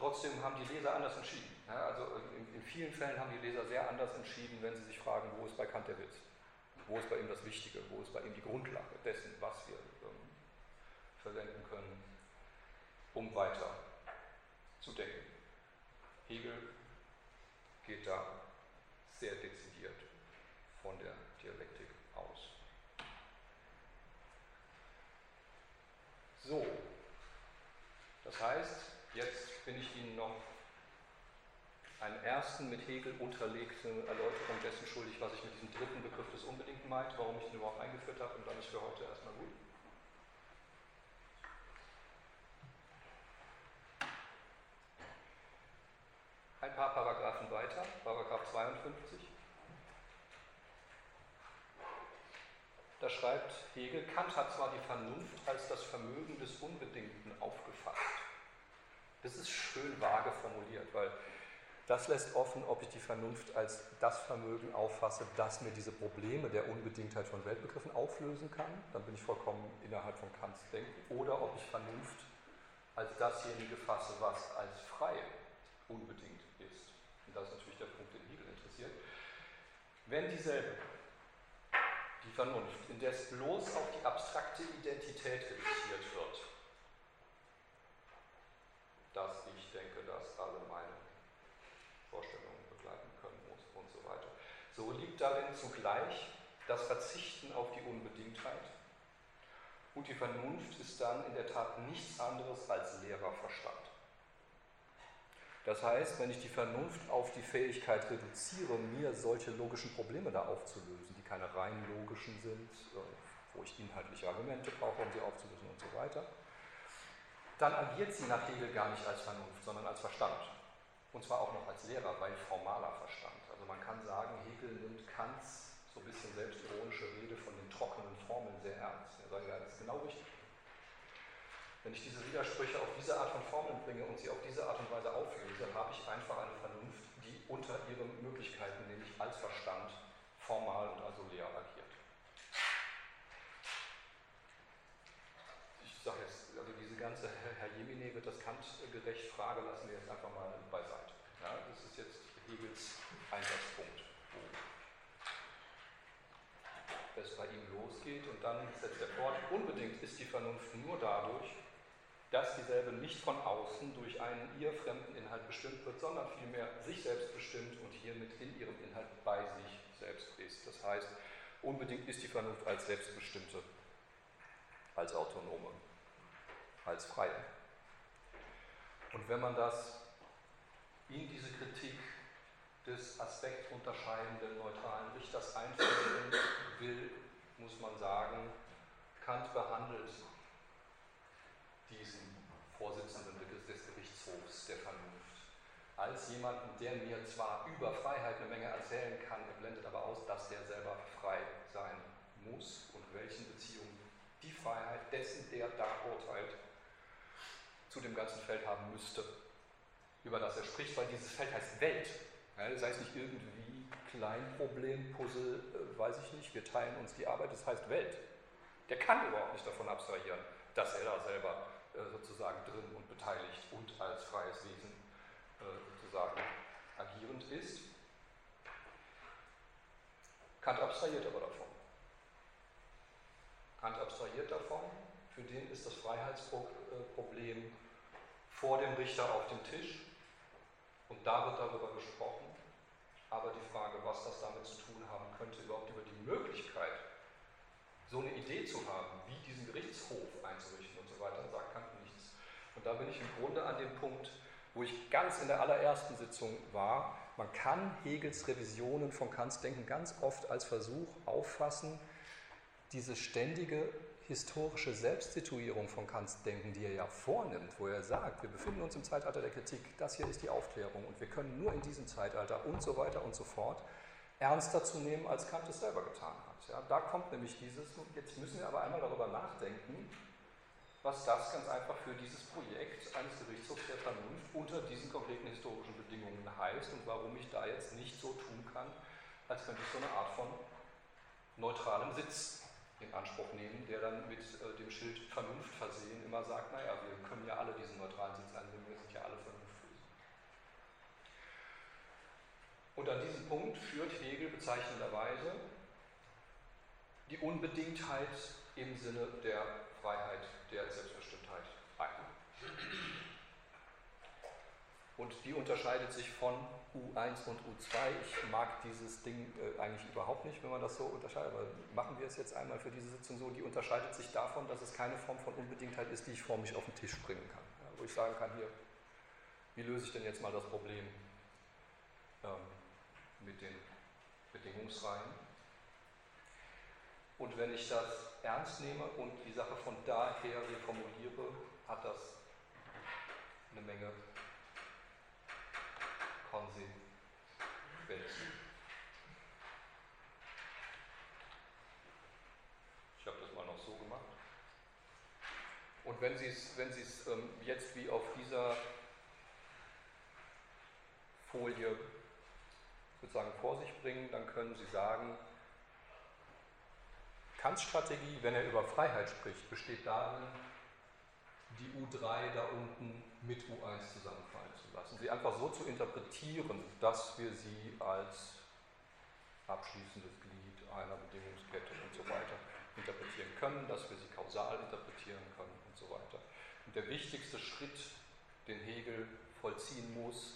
Trotzdem haben die Leser anders entschieden. also in, in vielen Fällen haben die Leser sehr anders entschieden, wenn sie sich fragen, wo ist bei Kant der Witz. Wo ist bei ihm das Wichtige? Wo ist bei ihm die Grundlage dessen, was wir ähm, verwenden können, um weiter zu denken? Hegel geht da sehr dezidiert von der Dialektik aus. So, das heißt, jetzt bin ich Ihnen noch einen ersten mit Hegel unterlegte Erläuterung dessen schuldig, was ich mit diesem dritten Begriff des Unbedingten meint, warum ich den überhaupt eingeführt habe und dann ist für heute erstmal gut. ein paar Paragraphen weiter, Paragraph 52. Da schreibt Hegel, Kant hat zwar die Vernunft als das Vermögen des Unbedingten aufgefasst. Das ist schön vage formuliert, weil das lässt offen, ob ich die Vernunft als das Vermögen auffasse, das mir diese Probleme der Unbedingtheit von Weltbegriffen auflösen kann. Dann bin ich vollkommen innerhalb von Kants Denken. Oder ob ich Vernunft als dasjenige fasse, was als frei unbedingt ist. Und das ist natürlich der Punkt, den Hegel interessiert. Wenn dieselbe, die Vernunft, indes bloß auf die abstrakte Identität reduziert wird, dass ich denke, dass alle meine Vorstellungen begleiten können muss und so weiter. So liegt darin zugleich das Verzichten auf die Unbedingtheit und die Vernunft ist dann in der Tat nichts anderes als leerer Verstand. Das heißt, wenn ich die Vernunft auf die Fähigkeit reduziere, mir solche logischen Probleme da aufzulösen, die keine rein logischen sind, äh, wo ich inhaltliche Argumente brauche, um sie aufzulösen und so weiter, dann agiert sie nach Hegel gar nicht als Vernunft, sondern als Verstand. Und zwar auch noch als Lehrer, weil formaler Verstand. Also man kann sagen, Hegel nimmt Kants so ein bisschen selbstironische Rede von den trockenen Formeln sehr ernst. Er sagt, ja, das ist genau richtig. Wenn ich diese Widersprüche auf diese Art von Formeln bringe und sie auf diese Art und Weise auflöse, habe ich einfach eine Vernunft, die unter ihren Möglichkeiten, nämlich als Verstand, formal und also leer agiert. Ich sage jetzt, also diese ganze Herr Jemine wird das Kant gerecht Frage lassen wir jetzt einfach mal beiseite. Ja, das ist jetzt Hegels Einsatzpunkt es bei ihm losgeht und dann setzt er fort, unbedingt ist die Vernunft nur dadurch, dass dieselbe nicht von außen durch einen ihr fremden Inhalt bestimmt wird, sondern vielmehr sich selbst bestimmt und hiermit in ihrem Inhalt bei sich selbst ist. Das heißt, unbedingt ist die Vernunft als selbstbestimmte, als autonome, als freie. Und wenn man das in diese Kritik des aspektunterscheidenden neutralen Richters einführen will, muss man sagen, Kant behandelt diesen Vorsitzenden des Gerichtshofs der Vernunft als jemanden, der mir zwar über Freiheit eine Menge erzählen kann, er blendet aber aus, dass der selber frei sein muss und welchen Beziehungen die Freiheit dessen, der da urteilt, zu dem ganzen Feld haben müsste, über das er spricht, weil dieses Feld heißt Welt. Ja, das heißt nicht irgendwie Kleinproblem, Puzzle, äh, weiß ich nicht, wir teilen uns die Arbeit, das heißt Welt. Der kann überhaupt nicht davon abstrahieren, dass er da selber äh, sozusagen drin und beteiligt und als freies Wesen äh, sozusagen agierend ist. Kant abstrahiert aber davon. Kant abstrahiert davon, für den ist das Freiheitsproblem vor dem Richter auf dem Tisch und da wird darüber gesprochen, aber die Frage, was das damit zu tun haben könnte, überhaupt über die Möglichkeit, so eine Idee zu haben, wie diesen Gerichtshof einzurichten und so weiter, sagt Kant nichts. Und da bin ich im Grunde an dem Punkt, wo ich ganz in der allerersten Sitzung war. Man kann Hegels Revisionen von Kants Denken ganz oft als Versuch auffassen, diese ständige historische Selbstsituierung von Kants Denken, die er ja vornimmt, wo er sagt, wir befinden uns im Zeitalter der Kritik, das hier ist die Aufklärung und wir können nur in diesem Zeitalter und so weiter und so fort ernster zu nehmen, als Kant es selber getan hat. Ja, da kommt nämlich dieses, jetzt müssen wir aber einmal darüber nachdenken, was das ganz einfach für dieses Projekt eines Gerichtshofs der Vernunft unter diesen konkreten historischen Bedingungen heißt und warum ich da jetzt nicht so tun kann, als könnte ich so eine Art von neutralem Sitz in Anspruch nehmen, der dann mit äh, dem Schild Vernunft versehen immer sagt, naja, wir können ja alle diesen neutralen Sitz einnehmen, wir sind ja alle Vernunftwesen. Und an diesem Punkt führt Hegel bezeichnenderweise die Unbedingtheit im Sinne der Freiheit, der Selbstbestimmtheit ein. Und die unterscheidet sich von U1 und U2. Ich mag dieses Ding äh, eigentlich überhaupt nicht, wenn man das so unterscheidet, aber machen wir es jetzt einmal für diese Sitzung so. Die unterscheidet sich davon, dass es keine Form von Unbedingtheit ist, die ich vor mich auf den Tisch bringen kann. Ja, wo ich sagen kann, hier, wie löse ich denn jetzt mal das Problem ähm, mit den Bedingungsreihen? Und wenn ich das ernst nehme und die Sache von daher reformuliere, hat das eine Menge Konsequenz. Ich habe das mal noch so gemacht. Und wenn Sie es, wenn Sie ähm, jetzt wie auf dieser Folie sozusagen vor sich bringen, dann können Sie sagen, Kants Strategie, wenn er über Freiheit spricht, besteht darin, die U3 da unten mit U1 zusammenfallen zu lassen. Sie einfach so zu interpretieren, dass wir sie als abschließendes Glied einer Bedingungskette und so weiter interpretieren können, dass wir sie kausal interpretieren können und so weiter. Und der wichtigste Schritt, den Hegel vollziehen muss,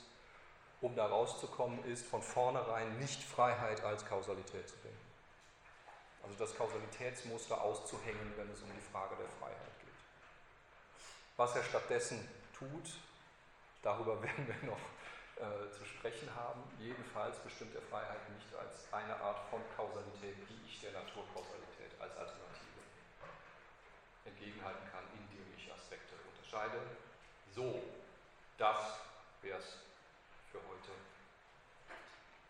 um da rauszukommen, ist von vornherein nicht Freiheit als Kausalität zu denken. Also das Kausalitätsmuster auszuhängen, wenn es um die Frage der Freiheit geht. Was er stattdessen tut, darüber werden wir noch äh, zu sprechen haben. Jedenfalls bestimmt er Freiheit nicht als eine Art von Kausalität, die ich der Naturkausalität als Alternative entgegenhalten kann, indem ich Aspekte unterscheide. So, das wäre es.